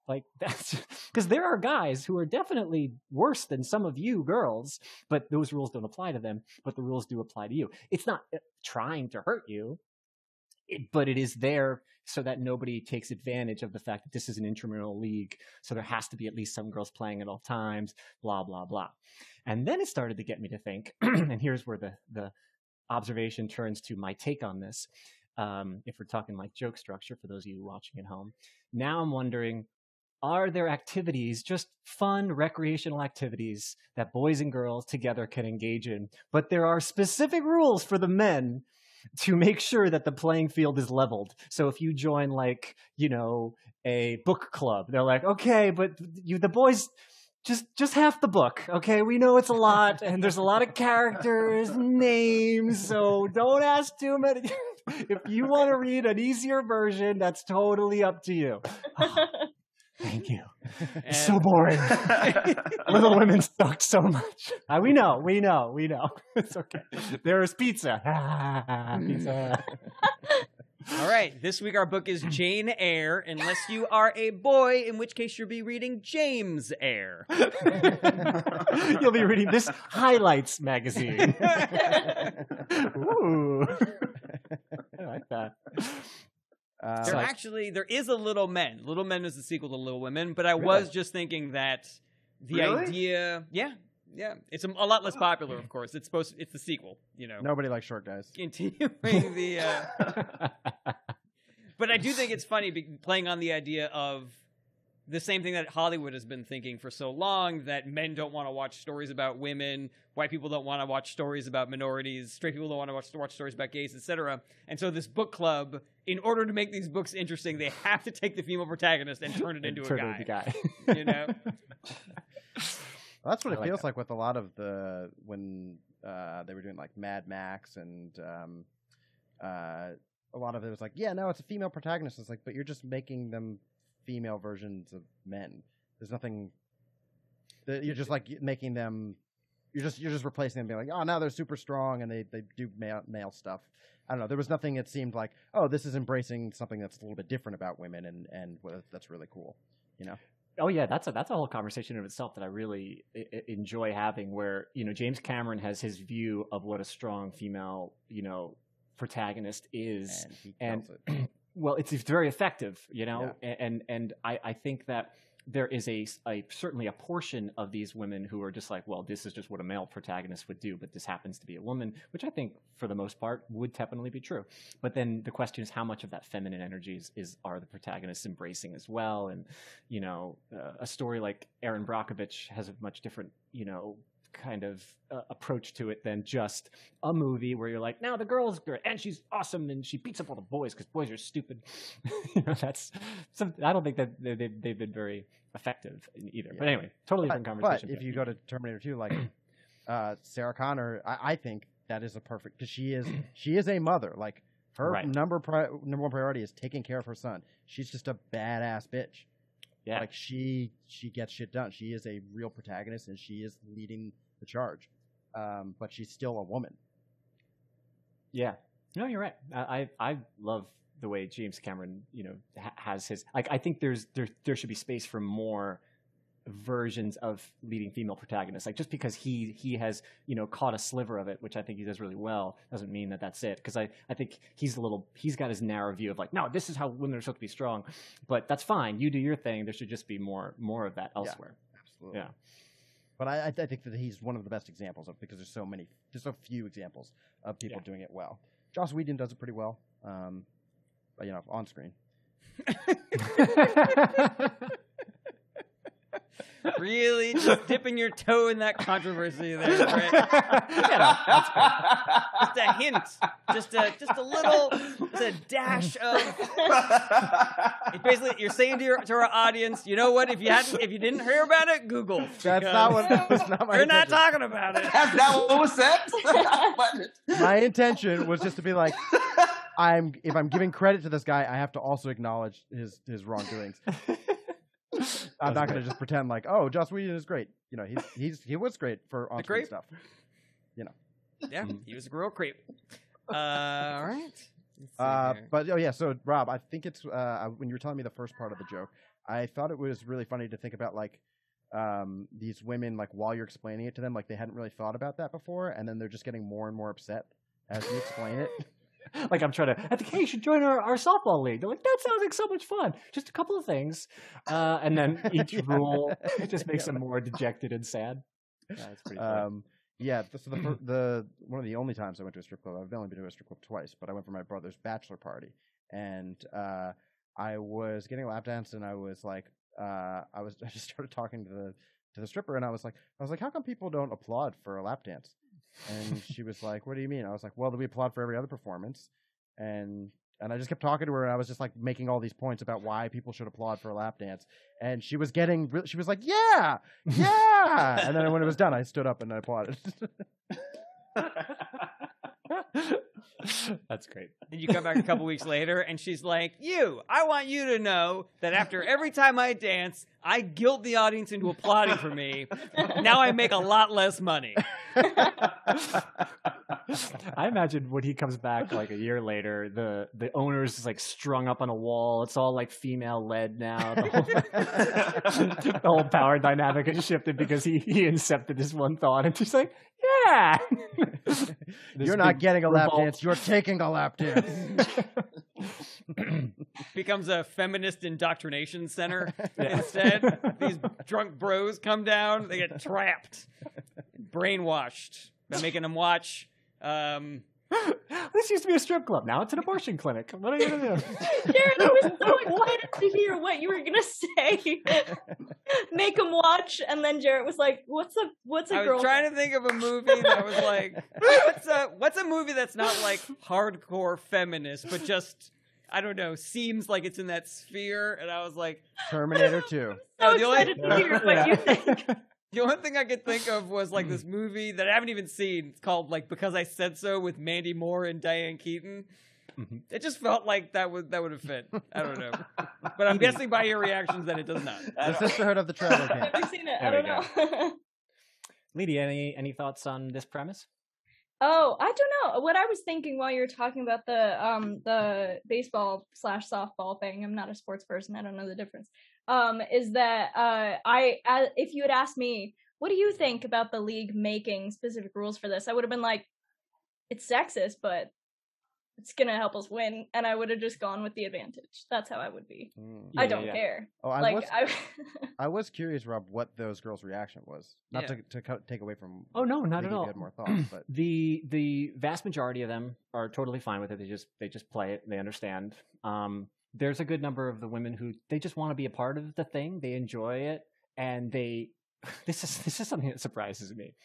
Like that's because there are guys who are definitely worse than some of you girls, but those rules don't apply to them. But the rules do apply to you. It's not uh, trying to hurt you, it, but it is there so that nobody takes advantage of the fact that this is an intramural league. So there has to be at least some girls playing at all times, blah, blah, blah. And then it started to get me to think, and here's where the, the observation turns to my take on this. Um, if we're talking like joke structure for those of you watching at home, now I'm wondering, are there activities, just fun recreational activities that boys and girls together can engage in? But there are specific rules for the men to make sure that the playing field is leveled. So if you join like, you know, a book club, they're like, okay, but you, the boys, just just half the book okay we know it's a lot and there's a lot of characters names so don't ask too many if you want to read an easier version that's totally up to you Thank you. It's so boring. Little Women sucked so much. Uh, we know, we know, we know. It's okay. There is pizza. pizza. All right. This week our book is Jane Eyre, unless you are a boy, in which case you'll be reading James Eyre. You'll be reading this highlights magazine. Ooh. I like that. Uh, There So- actually there is a Little Men. Little Men is the sequel to Little Women, but I was just thinking that the Really? idea, yeah, yeah, it's a, a lot less popular, of course. It's supposed, to, it's the sequel, you know, nobody likes short guys. continuing the. Uh, but I do think it's funny playing on the idea of the same thing that Hollywood has been thinking for so long that men don't want to watch stories about women, white people don't want to watch stories about minorities, straight people don't want to watch, watch stories about gays, etc. And so this book club, in order to make these books interesting, they have to take the female protagonist and turn it into Turn a it guy. guy. You know? Well, that's what I it like feels that. like with a lot of the when uh, they were doing like Mad Max and um, uh, a lot of it was like, yeah, no, it's a female protagonist. It's like, but you're just making them female versions of men. There's nothing. that- You're just like making them. You're just you're just replacing them, being like, oh, now they're super strong and they they do male male stuff. I don't know. There was nothing that seemed like, oh, this is embracing something that's a little bit different about women, and and that's really cool. You know. Oh yeah, that's a that's a whole conversation in itself that I really I- enjoy having. Where you know James Cameron has his view of what a strong female you know protagonist is, And he and- it. Well, it's, it's very effective, you know, A- and and I, I think that there is a, a- certainly a portion of these women who are just like, well, this is just what a male protagonist would do, but this happens to be a woman, which I think for the most part would definitely be true. But then the question is, how much of that feminine energy is, is are the protagonists embracing as well? And you know, uh, a story like Erin Brockovich has a much different, you know. Kind of uh, approach to it than just a movie where you're like, now the girl's great and she's awesome and she beats up all the boys because boys are stupid. you know, that's some. I don't think that they, they've, they've been very effective in either. But anyway, totally but, different but conversation. if you go to Terminator 2, like uh, Sarah Connor, I, I think that is a perfect because she is she is a mother. Like her Right. number pri- number one priority is taking care of her son. She's just a badass bitch. yeah, Like she she gets shit done. She is a real protagonist and she is leading the charge. Um, but she's still a woman. yeah, no, you're right. I I I love the way James Cameron, you know, ha- has his like. I think there's there there should be space for more versions of leading female protagonists. Like just because he he has you know caught a sliver of it, which I think he does really well, doesn't mean that that's it. Because I I think he's a little he's got his narrow view of like no, this is how women are supposed to be strong, but that's fine. You do your thing. There should just be more more of that elsewhere. Absolutely. Yeah. But I, I I think that he's one of the best examples of because there's so many, there's so few examples of people Yeah. doing it well. Joss Whedon does it pretty well, um, but, you know, on screen. really, just dipping your toe in that controversy there, Brett. You know, that's fair. Just a hint, just a just a little, just a dash of. It's basically, you're saying to your to our audience, you know what? If you hadn't, if you didn't hear about it, Google. That's not what. That's not my. We're not talking about it. That's not what was said. My intention was just to be like, I'm if I'm giving credit to this guy, I have to also acknowledge his his wrongdoings. I'm not going to just pretend like, oh, Joss Whedon is great. You know, he's he's he was great for on screen creep? stuff. Yeah, he was a real creep. Uh, all right. Uh, but oh yeah, so Rob, I think it's uh, when you were telling me the first part of the joke, I thought it was really funny to think about like um, these women like while you're explaining it to them, like they hadn't really thought about that before, and then they're just getting more and more upset as you explain it. like I'm trying to. I think, hey, you should join our, our softball league. They're like, that sounds like so much fun. Just a couple of things, uh, and then each rule it just makes Yeah. them more dejected and sad. Yeah, that's pretty funny. Um, yeah, so the, the one of the only times I went to a strip club, I've only been to a strip club twice, but I went for my brother's bachelor party, and uh, I was getting a lap dance, and I was like, uh, I was I just started talking to the to the stripper, and I was like, I was like, how come people don't applaud for a lap dance? And she was like, what do you mean? I was like, well, we applaud for every other performance, and and I just kept talking to her, and I was just like making all these points about why people should applaud for a lap dance, and she was getting, re- she was like, yeah, yeah, and then when it was done, I stood up and I applauded. that's great. And you come back a couple weeks later, and she's like, "You, I want you to know that after every time I dance, I guilt the audience into applauding for me. Now I make a lot less money." I imagine when he comes back like a year later, the the owner's is like strung up on a wall. It's all like female led now. The whole, the whole power dynamic has shifted because he he incepted this one thought, and she's like, "Yeah, You're not getting a lap dance. You're taking a lap dance. Becomes a feminist indoctrination center Yeah. instead. These drunk bros come down, they get trapped, brainwashed by making them watch. Um, this used to be a strip club. Now it's an abortion clinic. What are you gonna do? Jared, I was so excited to hear what you were gonna say. Make him watch, and then Jared was like, "What's a what's a I girl?" I was trying to think of a movie that was like, what's a what's a movie that's not like hardcore feminist, but just I don't know, seems like it's in that sphere. And I was like, Terminator 2. so Oh, the only- excited to hear what you think. The only thing I could think of was like this movie that I haven't even seen. It's called like Because I Said So with Mandy Moore and Diane Keaton. Mhm. It just felt like that would that would have fit. I don't know, but I'm guessing by your reactions that it does not. The Sisterhood of the Traveler Camp. Have you seen it? I don't know. Lydia, any any thoughts on this premise? Oh, I don't know. What I was thinking while you were talking about the um the baseball slash softball thing, I'm not a sports person. I don't know the difference. Um, is that uh I uh, if you had asked me, what do you think about the league making specific rules for this? I would have been like, it's sexist, but it's gonna help us win, and I would have just gone with the advantage. That's how I would be. Mm. Yeah, I don't yeah. care. Oh, I like was I. I was curious, Rob, what those girls' reaction was. Not Yeah. to to co- take away from. Oh no, not at all. Had more thoughts, but the the vast majority of them are totally fine with it. They just they just play it. They understand. Um, there's a good number of the women who they just want to be a part of the thing. They enjoy it, and they. This is this is something that surprises me.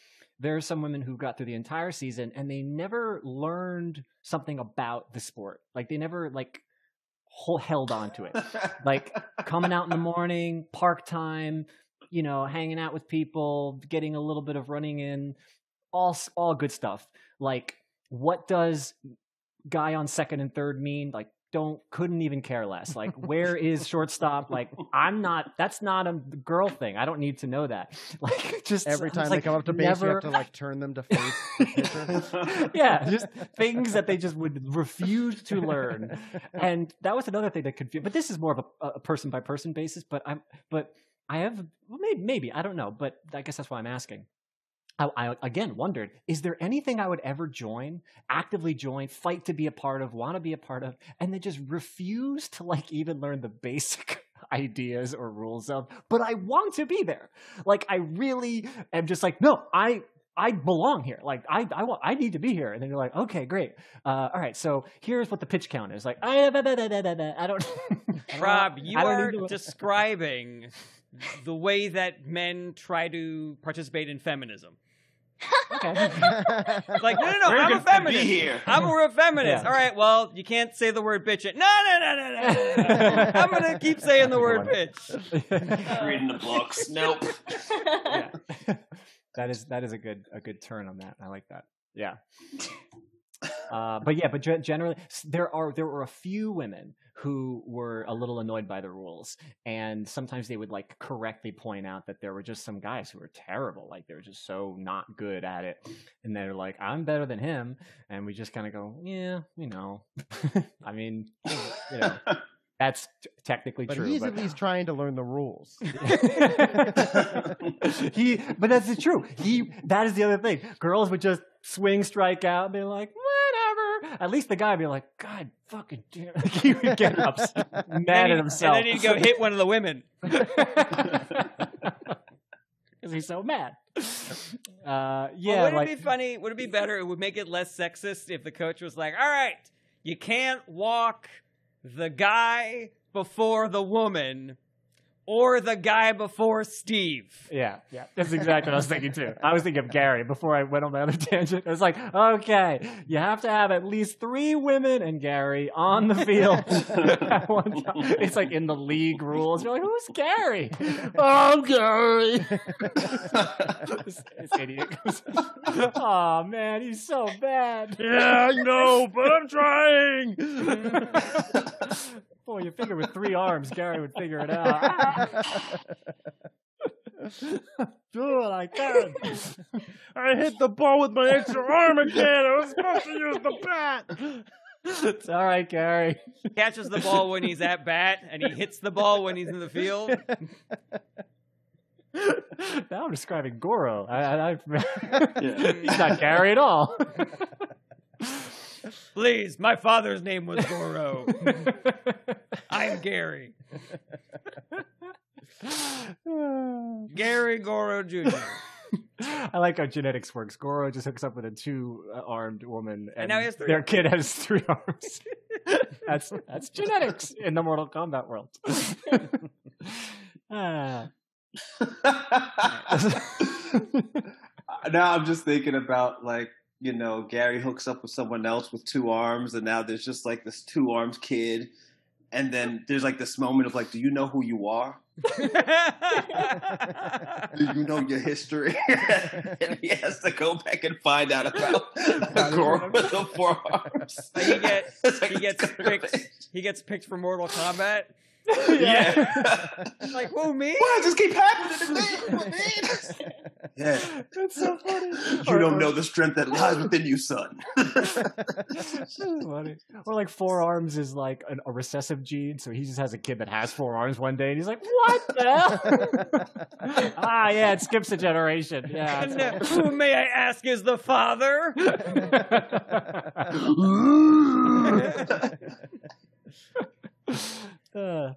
There are some women who got through the entire season and they never learned something about the sport. Like they never like held on to it. Like coming out in the morning, park time, you know, hanging out with people, getting a little bit of running in, all s- all good stuff. Like, what does guy on second and third mean? Like, don't couldn't even care less. Like, where is shortstop? Like, I'm not. That's not a girl thing. I don't need to know that. Like, just every it's time like they come up to base, never, you have to like turn them to face yeah, just things that they just would refuse to learn. And that was another thing that confused. But this is more of a, a person by person basis. But I'm but I have well, maybe maybe I don't know, but I guess that's why I'm asking. I, I again wondered: Is there anything I would ever join, actively join, fight to be a part of, want to be a part of, and then just refuse to like even learn the basic ideas or rules of? But I want to be there. Like I really am just like, no, I I belong here. Like I, I want, I need to be here. And then you're like, okay, great. Uh, all right. So here's what the pitch count is. Like, I, I don't. I don't Rob, you don't are to- describing the way that men try to participate in feminism. Okay. Like, no, no, no, Very I'm a good be feminist. here. I'm a real feminist. Yeah. All right, well, you can't say the word bitch. It. No, no, no, no, no, no, no. I'm gonna keep saying the word bitch. Reading the books. Nope. yeah. that is that is a good a good turn on that. I like that. Yeah. Uh, but yeah, but generally, there are there were a few women who were a little annoyed by the rules, and sometimes they would like correctly point out that there were just some guys who were terrible, like they were just so not good at it, and they're like, "I'm better than him," and we just kind of go, "Yeah, you know, I mean, you know, that's t- technically but true." he's but at least trying to learn the rules. he, but that's the true. He, that is the other thing. Girls would just swing, strike out, and be like. At least the guy would be like, God fucking damn. he would get ups- mad at himself. And then he'd go hit one of the women. Because he's so mad. Uh, Yeah, yeah, would like, it be funny? Would it be better? It would make it less sexist if the coach was like, "All right, you can't walk the guy before the woman, or the guy before Steve." yeah, yeah. That's exactly what I was thinking too. I was thinking of Gary before I went on my other tangent. I was like, okay, you have to have at least three women and Gary on the field at one time. It's like in the league rules. You're like, who's Gary? I'm Gary. this, this idiot goes, oh man, he's so bad. yeah, I know, but I'm trying. Boy, you figure with three arms, Gary would figure it out. Do it, I can. I hit the ball with my extra arm again. I was supposed to use the bat. It's all right, Gary. Catches the ball when he's at bat, and he hits the ball when he's in the field. now I'm describing Goro. I, I, I, Yeah. He's not Gary at all. Please, my father's name was Goro. I'm Gary. Gary Goro Jr. I like how genetics works. Goro just hooks up with a two-armed woman, and, now he has three their arms. kid has three arms. that's that's genetics in the Mortal Kombat world. Ah. now I'm just thinking about like you know Gary hooks up with someone else with two arms, and now there's just like this two arms kid, and then there's like this moment of like, do you know who you are? Do you know your history? and he has to go back and find out about the girl with the four arms. Like he get- like he gets this kind of picked. thing. he gets picked for Mortal Kombat. Yeah. Like, who me? Why does this keep happening to me? Me? Yeah. That's so funny. You don't know the strength that lies within you, son. Funny. Or like four arms is like an, a recessive gene, so he just has a kid that has four arms one day, and he's like, "What the hell?" ah, yeah, it skips a generation. Yeah. Uh, who may I ask is the father? Uh,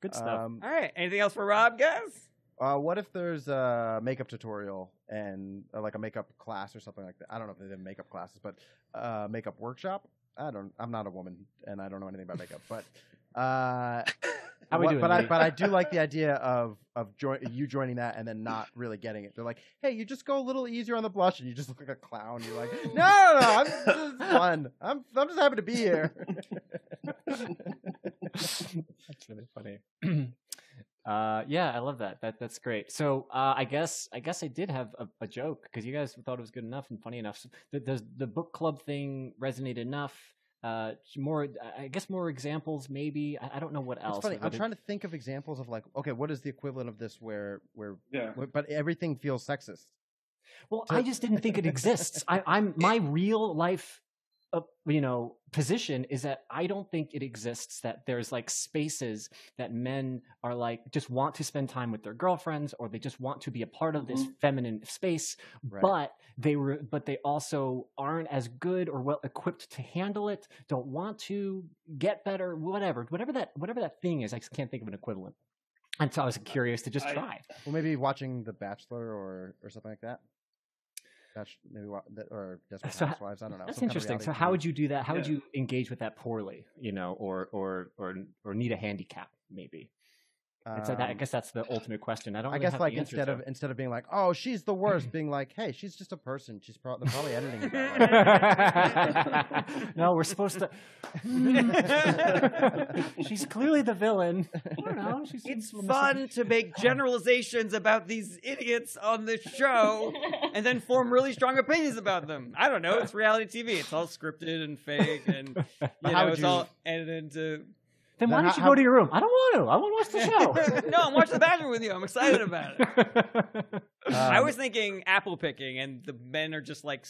good stuff. Um, All right. Anything else for Rob, guys? Uh, what if there's a makeup tutorial and uh, like a makeup class or something like that? I don't know if they did makeup classes, but uh, makeup workshop. I don't. I'm not a woman, and I don't know anything about makeup. But uh, How we what- doing, but I but I do like the idea of of join, you joining that and then not really getting it. They're like, hey, you just go a little easier on the blush, and you just look like a clown. You're like, no, no, no, I'm just fun. I'm I'm just happy to be here. that's really funny. uh, yeah, I love that. That that's great. So uh, I guess I guess I did have a, a joke because you guys thought it was good enough and funny enough. So, th- does the book club thing resonate enough? Uh, more, I guess more examples, maybe. I, I don't know what else. It's funny. I'm it- trying to think of examples of like, okay, what is the equivalent of this where where, Yeah. where- but everything feels sexist. Well, I just didn't think it exists. I, I'm my real life uh, you know position is that I don't think it exists that there's like spaces that men are like just want to spend time with their girlfriends or they just want to be a part of this feminine space Right. but they were but they also aren't as good or well equipped to handle it don't want to get better whatever whatever that whatever that thing is i just can't think of an equivalent and so i was curious to just I- try Well, maybe watching The Bachelor or or something like that. That's maybe or Desperate So Housewives. I don't know. that's some kind of interesting so how TV. would you do that how would you engage with that poorly you know or or or or need a handicap maybe and so that, i Um, guess that's the ultimate question i don't I really guess have like the instead to of instead of being like, oh, she's the worst, being like, hey, she's just a person. She's pro- they're probably editing it that way. no, we're supposed to. she's clearly the villain. I don't know. She's It's fun to make generalizations about these idiots on the show and then form really strong opinions about them. I don't know. It's reality TV. It's all scripted and fake, and you know, it's you- all edited into. Then why don't you how- go to your room? I don't want to. I want to watch the show. no, I'm watching The Bachelor with you. I'm excited about it. I Um, was thinking apple picking, and the men are just like,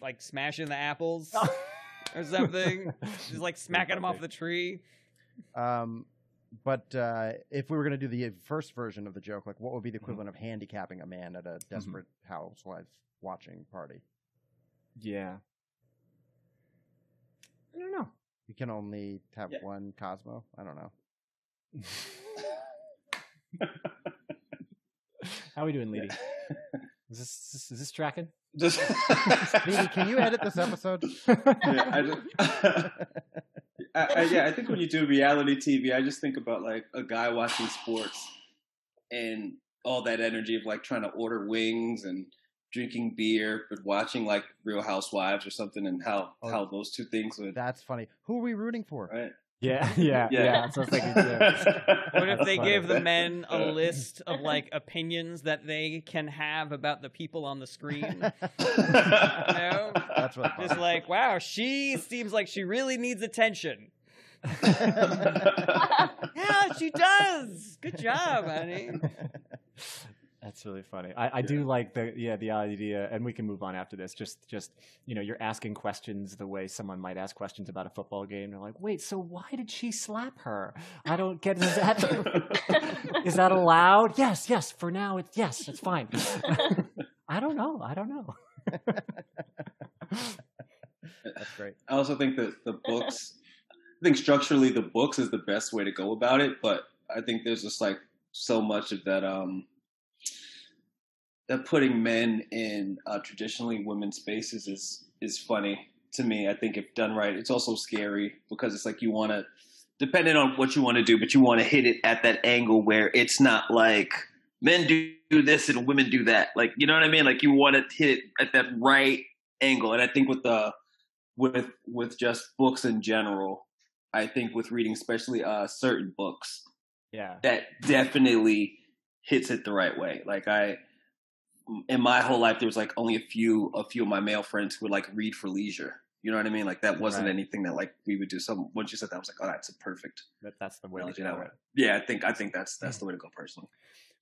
like smashing the apples or something, just like smacking them off the tree. Um, but uh, if we were going to do the first version of the joke, like what would be the Mm-hmm. equivalent of handicapping a man at a desperate housewife watching party? yeah. I don't know. You can only have Yeah. one Cosmo. I don't know. How are we doing, Lady? Is this is this tracking? Just Lady, can you edit this episode? yeah, I, just, I, I, yeah, I think when you do reality TV, I just think about like a guy watching sports and all that energy of like trying to order wings and drinking beer, but watching like Real Housewives or something, and how Oh. how those two things would That's funny. Who are we rooting for? right. Yeah, yeah, yeah. Yeah. That's what I was thinking too. What if they funny. give the men a list of like opinions that they can have about the people on the screen? know? That's what. Just like, wow, she seems like she really needs attention. Yeah, she does. Good job, honey. That's really funny. I, I do like the yeah the idea, and we can move on after this. Just just you know, you're asking questions the way someone might ask questions about a football game. They're like, wait, so why did she slap her? I don't get. Is that is that allowed? Yes, yes. For now, it's yes, it's fine. I don't know. I don't know. That's great. I also think that the books, I think structurally the books is the best way to go about it, but I think there's just like so much of that, um, that putting men in uh, traditionally women's spaces is is funny to me. I think if done right, it's also scary because it's like you want to, depending on what you want to do, but you want to hit it at that angle where it's not like men do this and women do that. Like you know what I mean? Like you want to hit it at that right angle, and I think with the with with just books in general. I think with reading, especially uh, certain books, Yeah. that definitely hits it the right way. Like I, in my whole life, there was like only a few a few of my male friends who would like read for leisure. You know what I mean? Like that wasn't Right. anything that like we would do. So once you said that, I was like, oh, that's a perfect That, that's the way to analogy. go. That way. Right? Yeah, I think I think that's that's the way to go personally.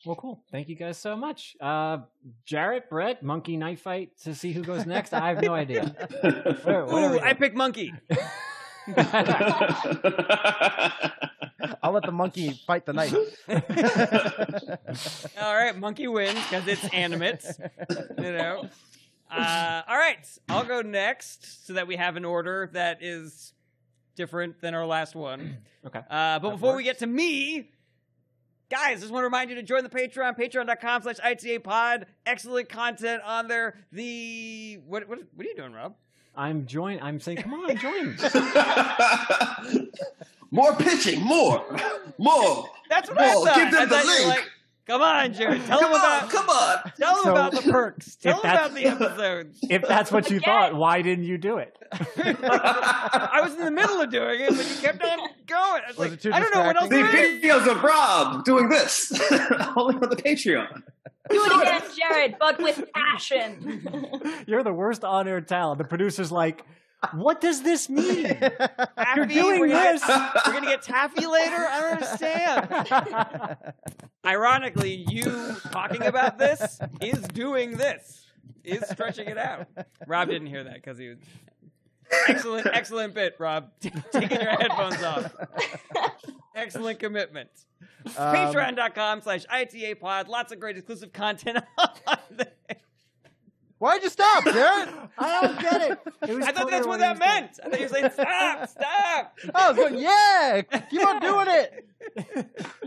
Well, cool. Thank you guys so much. Uh, Jared, Brett, monkey knife fight to see who goes next. I have no idea. Where- whatever Ooh, I pick monkey. I'll let the monkey fight the knife. All right, monkey wins because it's animate. You know. Uh, all right, I'll go next so that we have an order that is different than our last one. Okay. Uh, but That before we get to me, guys, just want to remind you to join the Patreon, patreon.com slash ITA pod. Excellent content on there. The what what what are you doing, Rob? I'm join. I'm saying, come on, join. more pitching, more, more. That's what Whoa, I thought. give them I the thought you were link. like, come on, Jared, tell come them on, about come on. tell them So, about the perks. Tell them about the episodes. If that's what you Again. thought, why didn't you do it? I was in the middle of doing it, but you kept on going. I was, Was like, I don't know what else The distracting? there is. videos of Rob doing this only on the Patreon. Do it again, Jared, but with passion. You're the worst on-air talent. The producer's like, what does this mean? Taffy, You're doing we're gonna- this. We're gonna get taffy later. I don't understand. Ironically, you talking about this is doing this, is stretching it out. Rob didn't hear that because he was. excellent, excellent bit, Rob. Taking your headphones off. Excellent commitment. Um, Patreon.com slash ITA pod. Lots of great exclusive content on there. Why'd you stop, Garrett? I don't get it. it was I thought clear that's what that meant. I thought you were saying stop, stop. I was going, yeah, keep on doing it.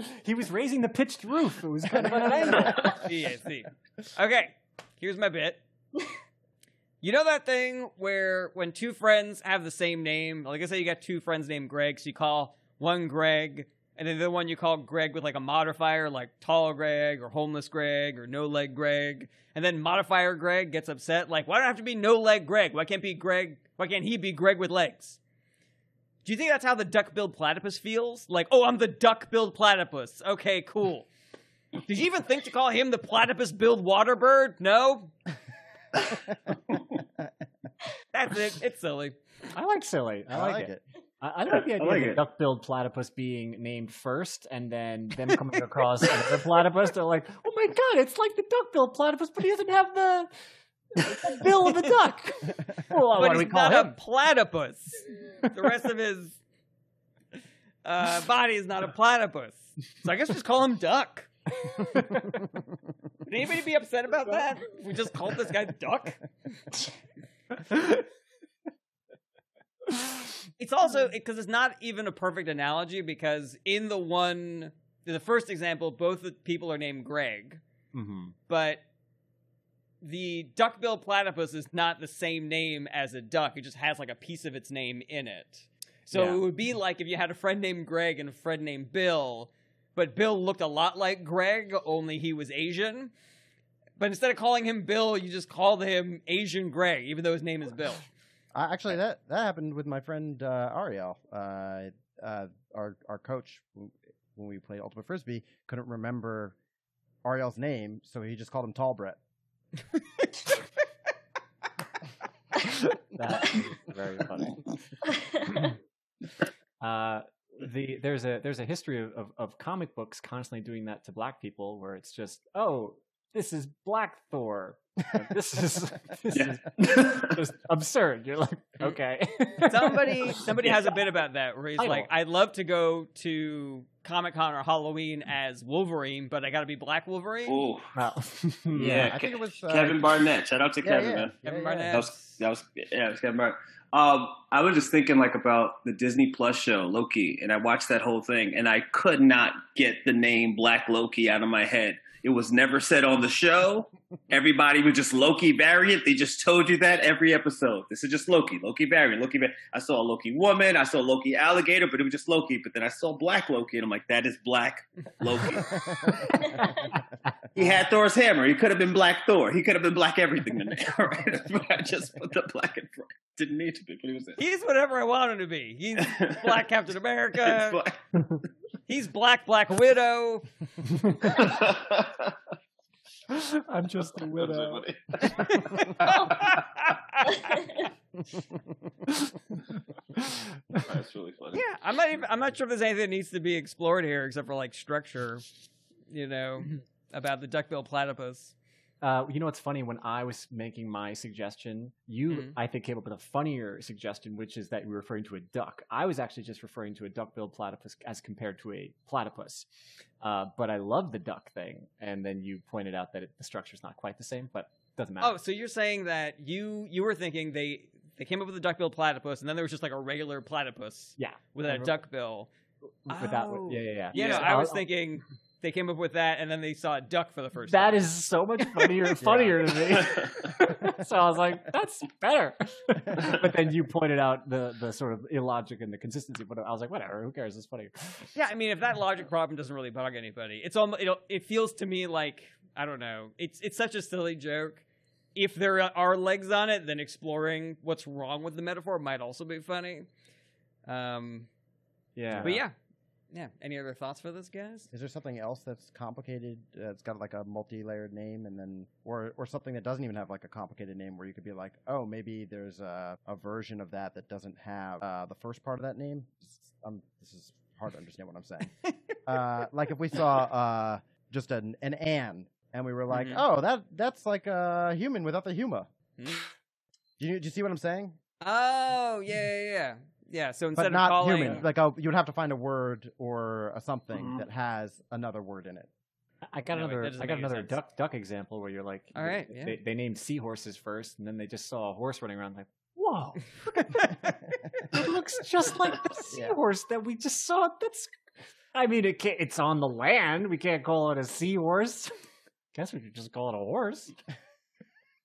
he was raising the pitched roof. It was kind of an angle. Yeah, see. Okay, here's my bit. You know that thing where when two friends have the same name, like I say, you got two friends named Greg, so you call one Greg, and then the one you call Greg with like a modifier, like tall Greg or homeless Greg or no leg Greg, and then modifier Greg gets upset, like why do I have to be no leg Greg? Why can't be Greg? Why can't he be Greg with legs? Do you think that's how the duck-billed platypus feels? Like, oh, I'm the duck-billed platypus. Okay, cool. Did you even think to call him the platypus-billed water bird? No. That's it. It's silly. I like silly. I, like, it. I, I like the idea like of the duck-billed platypus being named first, and then them coming across another platypus. They're like, "Oh my god, it's like the duck-billed platypus, but he doesn't have the, the bill of a duck." Well, what but do we he's call not him? a platypus. The rest of his uh, body is not a platypus. So I guess just call him Duck. Would anybody be upset about that? If we just called this guy Duck? It's also because it's not even a perfect analogy because in the one, in the first example, both the people are named Greg, mm-hmm. but the duck-billed platypus is not the same name as a duck. It just has like a piece of its name in it. So Yeah. it would be like if you had a friend named Greg and a friend named Bill, but Bill looked a lot like Greg, only he was Asian. But instead of calling him Bill, you just called him Asian Greg, even though his name is Bill. Uh, actually, that that happened with my friend uh, Ariel. Uh, uh, our our coach when we played Ultimate Frisbee couldn't remember Ariel's name, so he just called him Tall Brett. That is very funny. Uh, the there's a there's a history of, of, of comic books constantly doing that to black people, where it's just oh this is Black Thor, Like, this is this Yeah. is just absurd. You're like okay, somebody somebody has a bit about that where he's I like, don't. I'd love to go to Comic Con or Halloween as Wolverine, but I got to be Black Wolverine. Ooh, Wow. Yeah, I think it was uh, Kevin Barnett. Shout out to yeah, Kevin, yeah, man. Kevin yeah. Barnett. That was that was yeah, it was Kevin Barnett. Um, I was just thinking like about the Disney Plus show Loki, and I watched that whole thing, and I could not get the name Black Loki out of my head. It was never said on the show. Everybody was just Loki variant. They just told you that every episode. This is just Loki, Loki variant, Loki. Va- I saw a Loki woman, I saw a Loki alligator, but it was just Loki. But then I saw Black Loki, and I'm like, that is Black Loki. He had Thor's hammer. He could have been Black Thor. He could have been Black everything in there. Right? But I just put the black in front. Didn't need to be, but he was it. He's whatever I want him to be. He's Black Captain America. It's black. He's Black Black Widow. I'm just a widow. That's really funny. Yeah, I'm not even. I'm not sure if there's anything that needs to be explored here except for like structure. You know, about the duckbill platypus. Uh, you know what's funny? When I was making my suggestion, you, Mhm. I think, came up with a funnier suggestion, which is that you were referring to a duck. I was actually just referring to a duck-billed platypus as compared to a platypus. Uh, but I love the duck thing, and then you pointed out that it, the structure's not quite the same, but doesn't matter. Oh, so you're saying that you you were thinking they they came up with a duck-billed platypus, and then there was just like a regular platypus yeah, with a duck bill. with that, Oh. yeah, yeah, yeah. Yeah, Yeah. no, I was I'll- thinking they came up with that, and then they saw a duck for the first That time. is so much funnier, funnier to me. so I was like, "That's better." but then you pointed out the the sort of illogic and the consistency. But I was like, "Whatever, who cares? It's funny." Yeah, I mean, if that logic problem doesn't really bug anybody, it's almost it, it feels to me like I don't know. It's it's such a silly joke. If there are legs on it, then exploring what's wrong with the metaphor might also be funny. Um, Yeah, but yeah, yeah. Any other thoughts for this, guys? Is there something else that's complicated? Uh, it's got like a multi-layered name, and then or or something that doesn't even have like a complicated name, where you could be like, oh, maybe there's a, a version of that that doesn't have uh, the first part of that name. Um, this is hard to understand what I'm saying. uh, like if we saw uh, just an an Anne, and we were like, Mhm. oh, that that's like a human without the huma. Hmm. Do you do you see what I'm saying? Oh yeah, yeah, yeah. Yeah. So instead but of not calling, human. Like a, you would have to find a word or a something Mhm. that has another word in it. I got No, another. I got another sense. duck duck example where you're like, all right, they- yeah. they, they named seahorses first, and then they just saw a horse running around. Like, whoa, it looks just like the Yeah. seahorse that we just saw. That's, I mean, it can't, it's on the land. We can't call it a seahorse. Guess we could just call it a horse.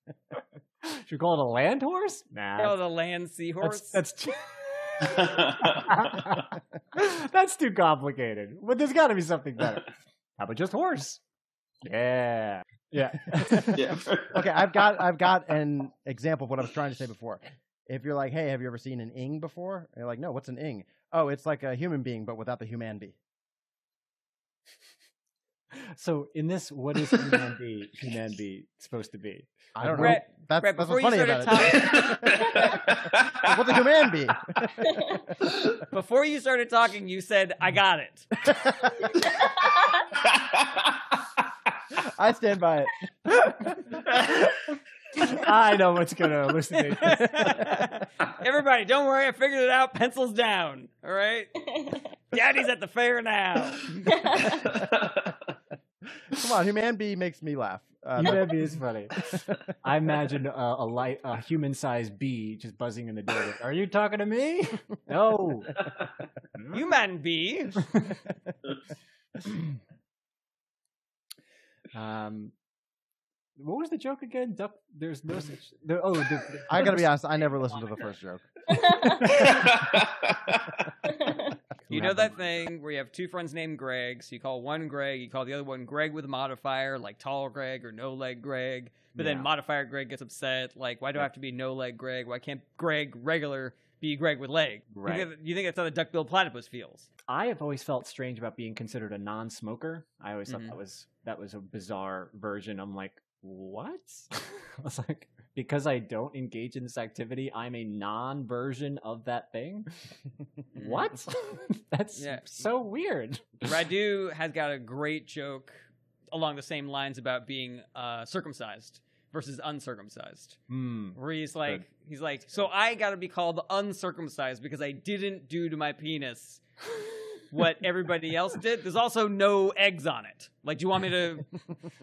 Should we call it a land horse? Nah, oh, the land seahorse. that's that's too, that's too complicated. But there's got to be something better. How about just horse? Yeah, yeah. yeah. okay, I've got I've got an example of what I was trying to say before. If you're like, hey, have you ever seen an ing before? And you're like, no, what's an ing? Oh, it's like a human being, but without the human bee. So in this, what is human be human be supposed to be? I don't Brett- know. That's, Brett, that's before what's you funny started about it. what's a human bee? Before you started talking, you said, "I got it." I stand by it. I know what's gonna elucidate. this. Everybody, don't worry. I figured it out. Pencils down. All right. Daddy's at the fair now. Come on, human bee makes me laugh. Uh, Human bee is funny. I imagine a, a light, a human-sized bee just buzzing in the door. Are you talking to me? No. Human bee. Um, what was the joke again? Duck. There's no such. There, oh, the, I gotta be honest. I never listened to the first joke. You know that thing where you have two friends named Greg, so you call one Greg, you call the other one Greg with a modifier, like tall Greg or no leg Greg. But then modifier Greg gets upset, like, why do I have to be no leg Greg? Why can't Greg regular be Greg with leg? You Right. think, you think that's how the duck-billed platypus feels? I have always felt strange about being considered a non-smoker. I always thought Mhm. that was that was a bizarre version. I'm like, what? I was like, because I don't engage in this activity, I'm a non-version of that thing. what? That's Yeah. so weird. Radu has got a great joke along the same lines about being uh, circumcised versus uncircumcised. Hmm. Where he's like, he's like, so I got to be called uncircumcised because I didn't do to my penis what everybody else did. There's also no eggs on it. Like, do you want me to?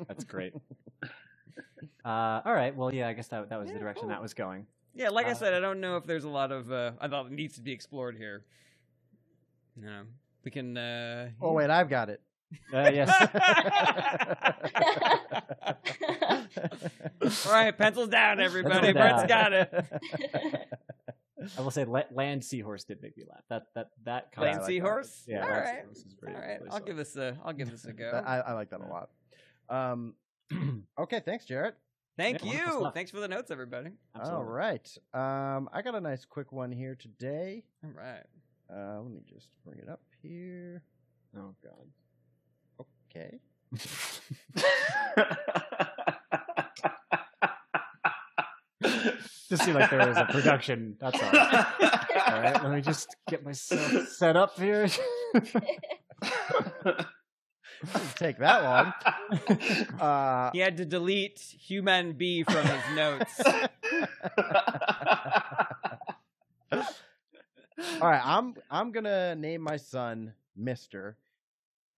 That's great. Uh, all right. Well, yeah. I guess that that was Yeah, the direction cool. that was going. Yeah, like I Uh, said, I don't know if there's a lot of. Uh, I thought it needs to be explored here. No, we can. Uh, Oh wait, I've got it. Uh, yes. All right, pencils down, everybody. Pencils Brett's down. got it. I will say, land seahorse did make me laugh. That that that I Land like that. seahorse. Yeah, All land seahorse is All pretty- right. pretty I'll give this a. I'll give this a go. I, I like that a lot. Um, okay, thanks, Jared. Thank Yeah, you. Thanks for the notes, everybody. All Absolutely. right. Um, I got a nice quick one here today. All right. Uh, let me just bring it up here. Oh God. Okay. Just seemed like there was a production. That's all. All right. Let me just get myself set up here. Didn't take that long. Uh, He had to delete human bee from his notes. all right, I'm I'm gonna name my son Mister,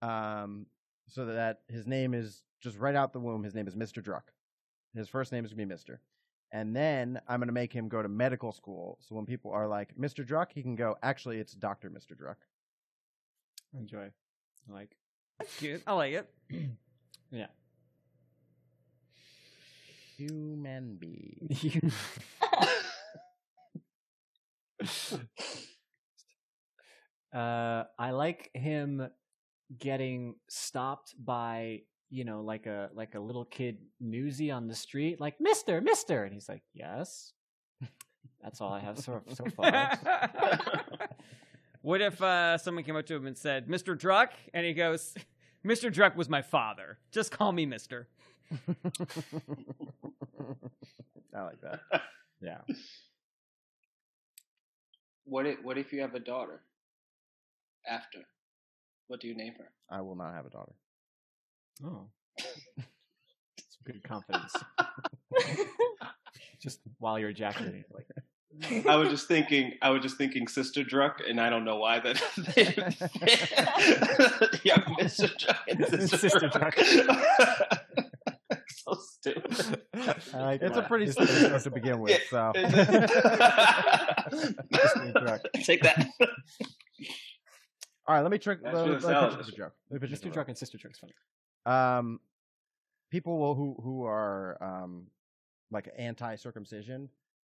um, so that his name is just right out the womb. His name is Mister Druck. His first name is gonna be Mister, and then I'm gonna make him go to medical school. So when people are like Mister Druck, he can go. Actually, it's Doctor Mister Druck. Enjoy. Like. Cute. I like it. Yeah. Human being. uh, I like him getting stopped by you know like a like a little kid newsy on the street, like Mister, Mister, and he's like, "Yes." That's all I have so so far. What if uh, someone came up to him and said, "Mr. Druck," and he goes, "Mr. Druck was my father. Just call me Mister." I like that. yeah. what if What if you have a daughter? After, what do you name her? I will not have a daughter. Oh. Some good confidence. Just while you're ejaculating, like I was just thinking. I was just thinking, Sister Druck, and I don't know why that. yeah, Mister Druck and Sister, Sister Druck. so stupid. I like It's a pretty stupid joke to begin with. So Take that. all right, let me trick. That's Let, just let me salad. pitch this a joke. Let me pitch Mr. this a Druck and Sister Druck's funny. Um, people will, who who are um like anti-circumcision,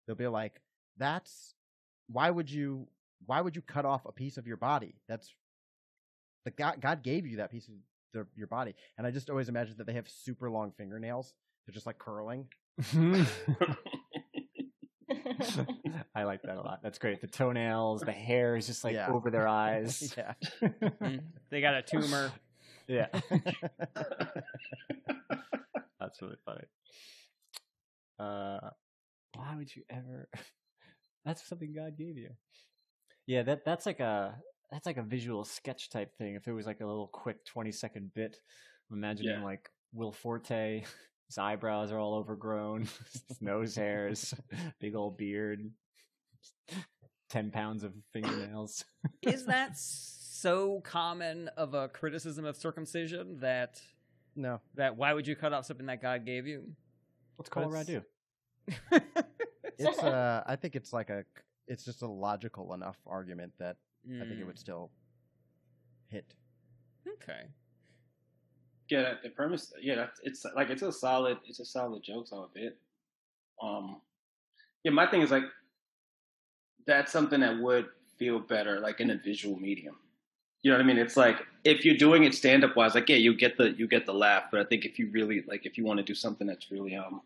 they'll be like, "That's why would you why would you cut off a piece of your body? That's the God God gave you that piece of the, your body." And I just always imagine that they have super long fingernails. They're just like curling. I like that a lot. That's great. The toenails, the hair is just like Yeah. over their eyes. yeah. Mm. They got a tumor. yeah. That's really funny. Uh, why would you ever? That's something God gave you. Yeah, that that's like a that's like a visual sketch type thing. If it was like a little quick twenty second bit, I'm imagining Yeah. like Will Forte, his eyebrows are all overgrown, his nose hairs, big old beard, ten pounds of fingernails. Is that so common of a criticism of circumcision that no. that why would you cut off something that God gave you? What's Colorado It's- do? It's uh I think it's like a it's just a logical enough argument that I think it Mm, would still hit. Okay. Yeah, that, the premise. Yeah, that's, it's like it's a solid. It's a solid joke, solid bit. Um, yeah, my thing is like that's something that would feel better, like in a visual medium. You know what I mean? It's like if you're doing it stand up wise, like yeah, you get the you get the laugh, but I think if you really like if you want to do something that's really um,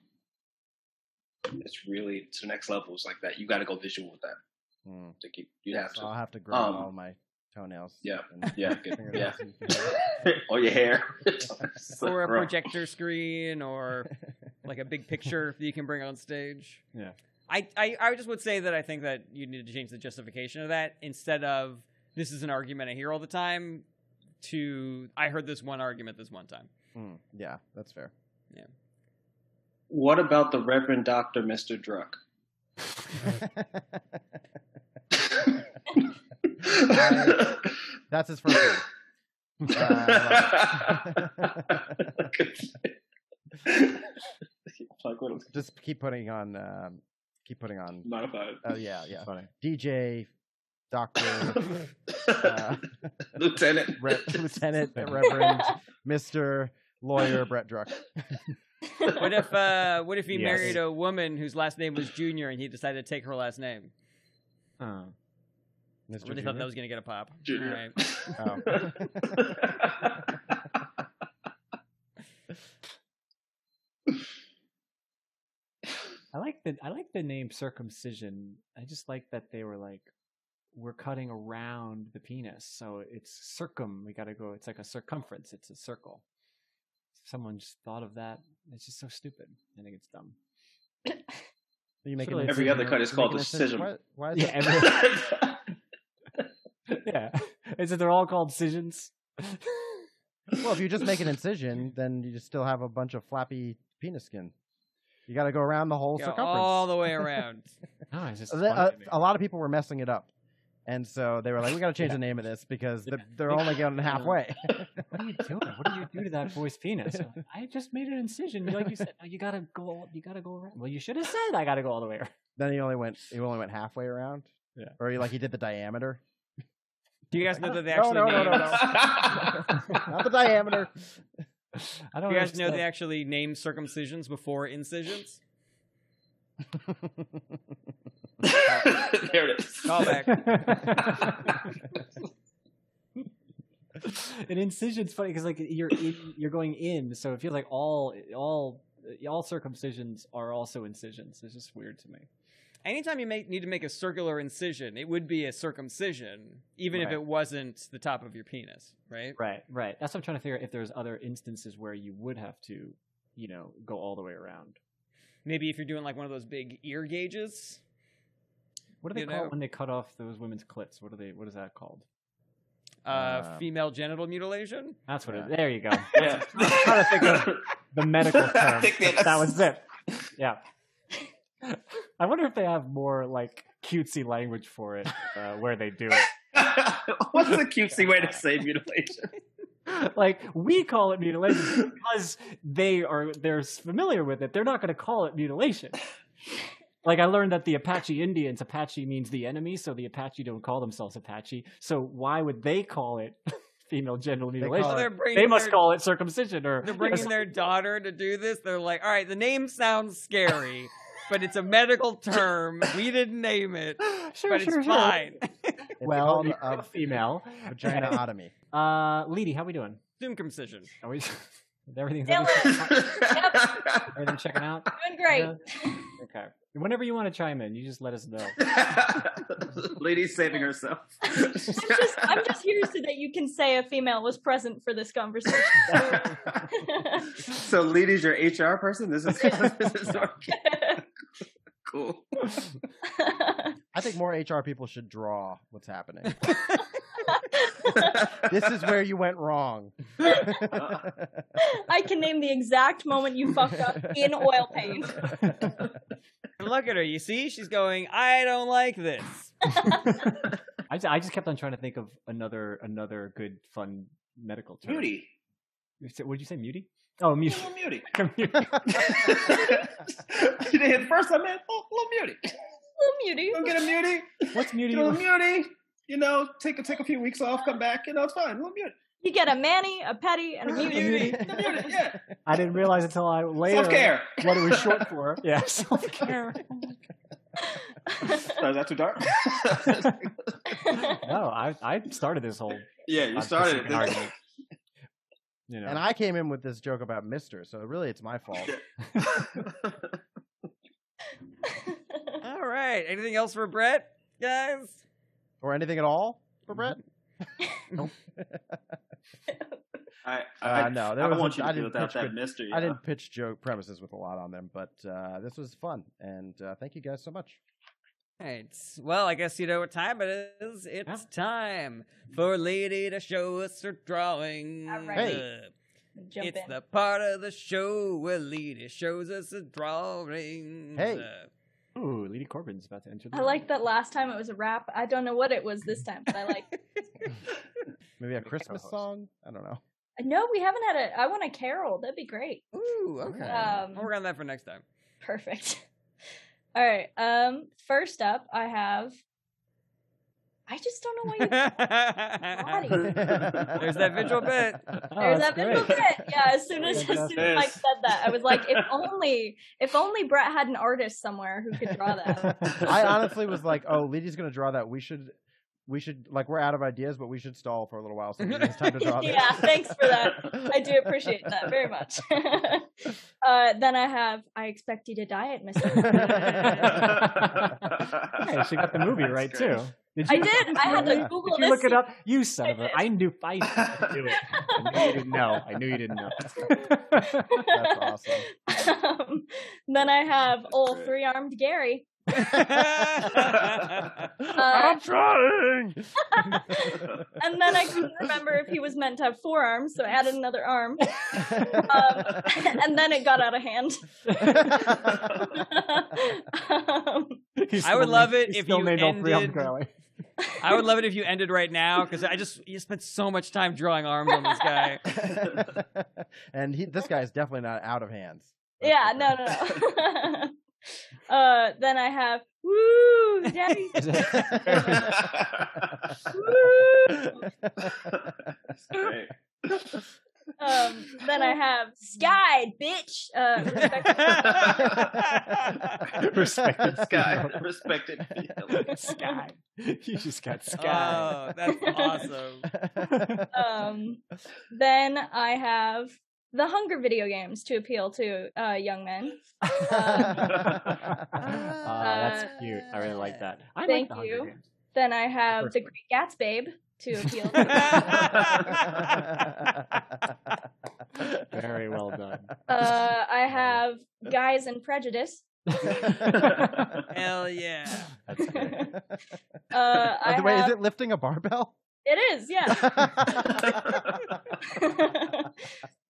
it's really to the next levels like that, you got to go visual with that. Mm. To keep, you have So to. I'll have to grow Um, all my toenails. yeah, yeah, good, yeah. and- or your hair, Or a projector screen or like a big picture that you can bring on stage. Yeah. I, I, I just would say that I think that you need to change the justification of that instead of this is an argument I hear all the time to I heard this one argument this one time. Mm, yeah, that's fair. What about the Reverend Doctor Mister Druck? that's his first name. like what Just keep putting on um, keep putting on modified. oh yeah, yeah. Funny. DJ Doctor uh, Lieutenant. Re- Lieutenant Reverend Mr. Lawyer Brett Druck. What if uh what if he Yes. married a woman whose last name was Junior and he decided to take her last name? Oh. I Mr. really thought that was gonna get a pop. Junior. All right. I like the I like the name circumcision. I just like that they were like we're cutting around the penis, so it's circum. We got to go. It's like a circumference. It's a circle. Someone just thought of that. It's just so stupid. I think it's dumb. You make Really, Every other cut is called a incision. scission. Why, why Yeah, every, yeah. Is it they're all called scissions? Well, if you just make an incision, then you just still have a bunch of flappy penis skin. You got to go around the whole Go circumference. all the way around. no, it's just The- funny to me. a lot of people were messing it up, and so they were like, "We got to change Yeah. the name of this because Yeah. they're, they're only going halfway." what are you doing? What do you do to that boy's penis? I just made an incision. Like you said, no, you gotta go. You gotta go around. Well, you should have said I gotta go all the way around. then he only went he only went halfway around. Yeah. or he, like he did the diameter, Do you guys know that they actually no, no, named, no, not the diameter. I Do don't you guys know they actually named circumcisions before incisions? there it is. Callback. An incision's funny because like you're in, you're going in, so it feels like all all all circumcisions are also incisions. It's just weird to me. Anytime you make, need to make a circular incision, it would be a circumcision, even if it wasn't the top of your penis, right? Right, right. That's what I'm trying to figure out if there's other instances where you would have to, you know, go all the way around. Maybe if you're doing like one of those big ear gauges. What do they You call know. it when they cut off those women's clits? What are they? What is that called? Uh, Um, female genital mutilation. That's what it. Yeah. There you go. Yeah. I'm trying to think of the medical term. that was it. Yeah. I wonder if they have more like cutesy language for it, uh, where they do it. What's the cutesy way to say mutilation? like we call it mutilation because they are they're familiar with it. They're not going to call it mutilation. Like I learned that the Apache Indians, Apache means the enemy, so the Apache don't call themselves Apache. So why would they call it female genital mutilation? call it- they're bringing they must their, call it circumcision or They're bringing their daughter to do this. They're like, all right, the name sounds scary, but it's a medical term. We didn't name it, sure, but sure, it's sure. fine. It's Well, called a a female. vaginaotomy. Uh, Leedy, how we doing? Circumcision. Are we? Everything's Nailed everything, it. everything checking out. Doing great. Yeah? Okay. Whenever you want to chime in, you just let us know. Lady's saving herself. I'm just, I'm just here so that you can say a female was present for this conversation. so Lady's your HR person? This is, this is cool. I think more HR people should draw what's happening. this is where you went wrong. I can name the exact moment you fucked up in oil paint. And look at her. You see, she's going. I don't like this. I just, I just kept on trying to think of another another good fun medical term. Beauty. You said- What'd you say? Muty? Oh, muty. Little beauty. Muty. you did hit first. I meant oh, little beauty. Little muty. Go get a beauty. What's muty? Little beauty. You know, take a take a few weeks off, come back. You know, it's fine. Little beauty. You get a manny, a petty, and a Little beauty. Yeah. I didn't realize until I later Self care. what it was short for. Yeah, self care. Sorry, is that too dark? No, I I started this whole. yeah, you uh, started second it. argument. You know, and I came in with this joke about Mister, so really it's my fault. All right. Anything else for Brett, guys? Or anything at all for Brett? I, Uh, no, there I was don't want you to I didn't without pitch that good- mystery. I uh, didn't pitch joke premises with a lot on them, but uh, this was fun, and uh, thank you guys so much. All right. Well, I guess you know what time it is. It's time for Lady to show us her drawing. All right. Hey. Jump it's in. the part of the show where Lady shows us a drawing. Hey. Ooh, Lady Corbin's about to enter. The I like that last time it was a rap. I don't know what it was this time, but I like. Maybe a Christmas song? I don't know. No, we haven't had a. I want a carol. That'd be great. Ooh, okay. Um, I'll work on that for next time. Perfect. All right. Um. First up, I have. I just don't know why you. There's that visual bit. Oh, There's that's that visual bit. Yeah. As soon as as soon as Mike said that, I was like, if only, if only Brett had an artist somewhere who could draw that. I honestly was like, "Oh, Lydia's gonna draw that. We should, we should like we're out of ideas, but we should stall for a little while so Lydia has time to draw this." Yeah, thanks for that. I do appreciate that very much. uh, then I have. I expect you to diet, Mister. Hey, she got the movie That's right great. too. Did I you? did. I had to Google Did you look it up? You son I of a! did. I knew. I knew it. I knew you didn't know. I knew you didn't know. That's awesome. Um, then I have old three armed Gary. Uh, I'm trying. and then I couldn't remember if he was meant to have four arms, so I added another arm. Um, and then it got out of hand. um, I would love it if still you named all three of ended- I would love it if you ended right now because I just you spent so much time drawing arms on this guy. and he, this guy is definitely not out of hands. That's yeah, no, no, no. Uh, then I have woo, daddy. That's great. Um, then I have sky, bitch. Uh, respect- Respected Sky, female. respected. Sky. You just got sky. Oh, that's awesome. um, then I have the Hunger video games to appeal to uh, young men. Ah, that's cute. I really like that. I Thank like the you. Hunger Games. Then I have First the one. Great Gatsbabe to appeal. to. Very well done. uh, I have Guys and Prejudice. Hell yeah. That's great. Uh, I By the way, have, is it lifting a barbell? It is, yeah.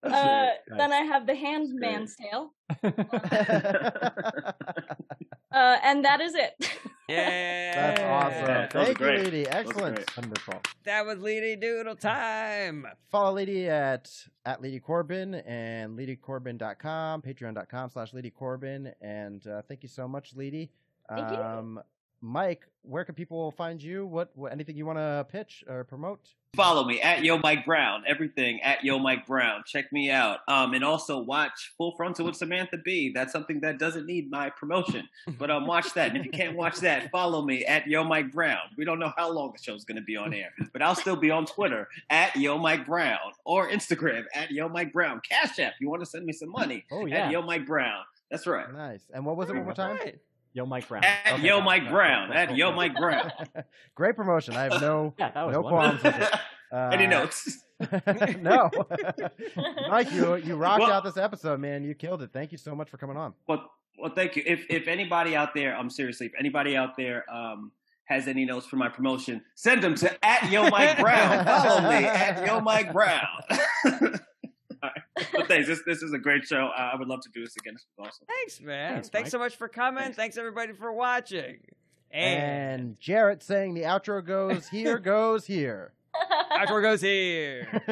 Uh, then I have the Handman's Tale. Uh, and and that is it. Yeah. That's awesome. That was Thank you, great. Lady. Excellent. Wonderful. That was Lady Doodle time. Follow Lady at at Lady Corbin and LadyCorbin.com, patreon.com slash Lady Corbin. And uh, thank you so much, Lady. Thank you. um, Mike, where can people find you? What, what anything you want to pitch or promote? Follow me at Yo Mike Brown. Everything at Yo Mike Brown. Check me out. Um, and also watch Full Frontal with Samantha Bee. That's something that doesn't need my promotion. But um, watch that. And if you can't watch that, follow me at Yo Mike Brown. We don't know how long the show's going to be on air, but I'll still be on Twitter at Yo Mike Brown or Instagram at Yo Mike Brown. Cash App. You want to send me some money? Oh yeah. At Yo Mike Brown. That's right. Nice. And what was it one more time? Right. Yo, Mike Brown. At Okay, Yo got it, Mike got it, Brown. got it, At got Yo it. Mike Brown. Great promotion. I have no Yeah, no wonderful. qualms with it. Uh, Any notes? no. Mike, you you rocked Well- out this episode, man. You killed it. Thank you so much for coming on. Well, well, thank you. If if anybody out there, I'm seriously, if anybody out there um, has any notes for my promotion, send them to at Yo Mike Brown. Follow me at Yo Mike Brown. All right. But thanks. This this is a great show. Uh, I would love to do this again. This was awesome. Thanks, man. Thanks, Thanks, so much for coming. Thanks. Thanks, everybody for watching. And, And Jared saying the outro goes here goes here. Outro goes here.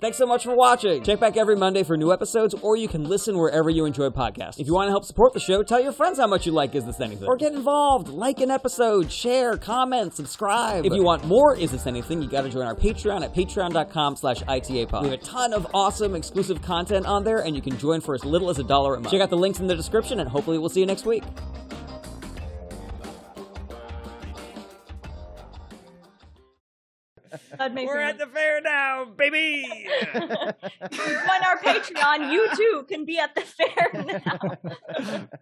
Thanks so much for watching. Check back every Monday for new episodes, or you can listen wherever you enjoy podcasts. If you want to help support the show, tell your friends how much you like Is This Anything? Or get involved, like an episode, share, comment, subscribe. If you want more Is This Anything, you gotta join our Patreon at patreon.com slash ITAPod. We have a ton of awesome exclusive content on there, and you can join for as little as a dollar a month. Check out the links in the description, and hopefully we'll see you next week. That makes We're at the fair now, baby! Join our Patreon. You too can be at the fair now.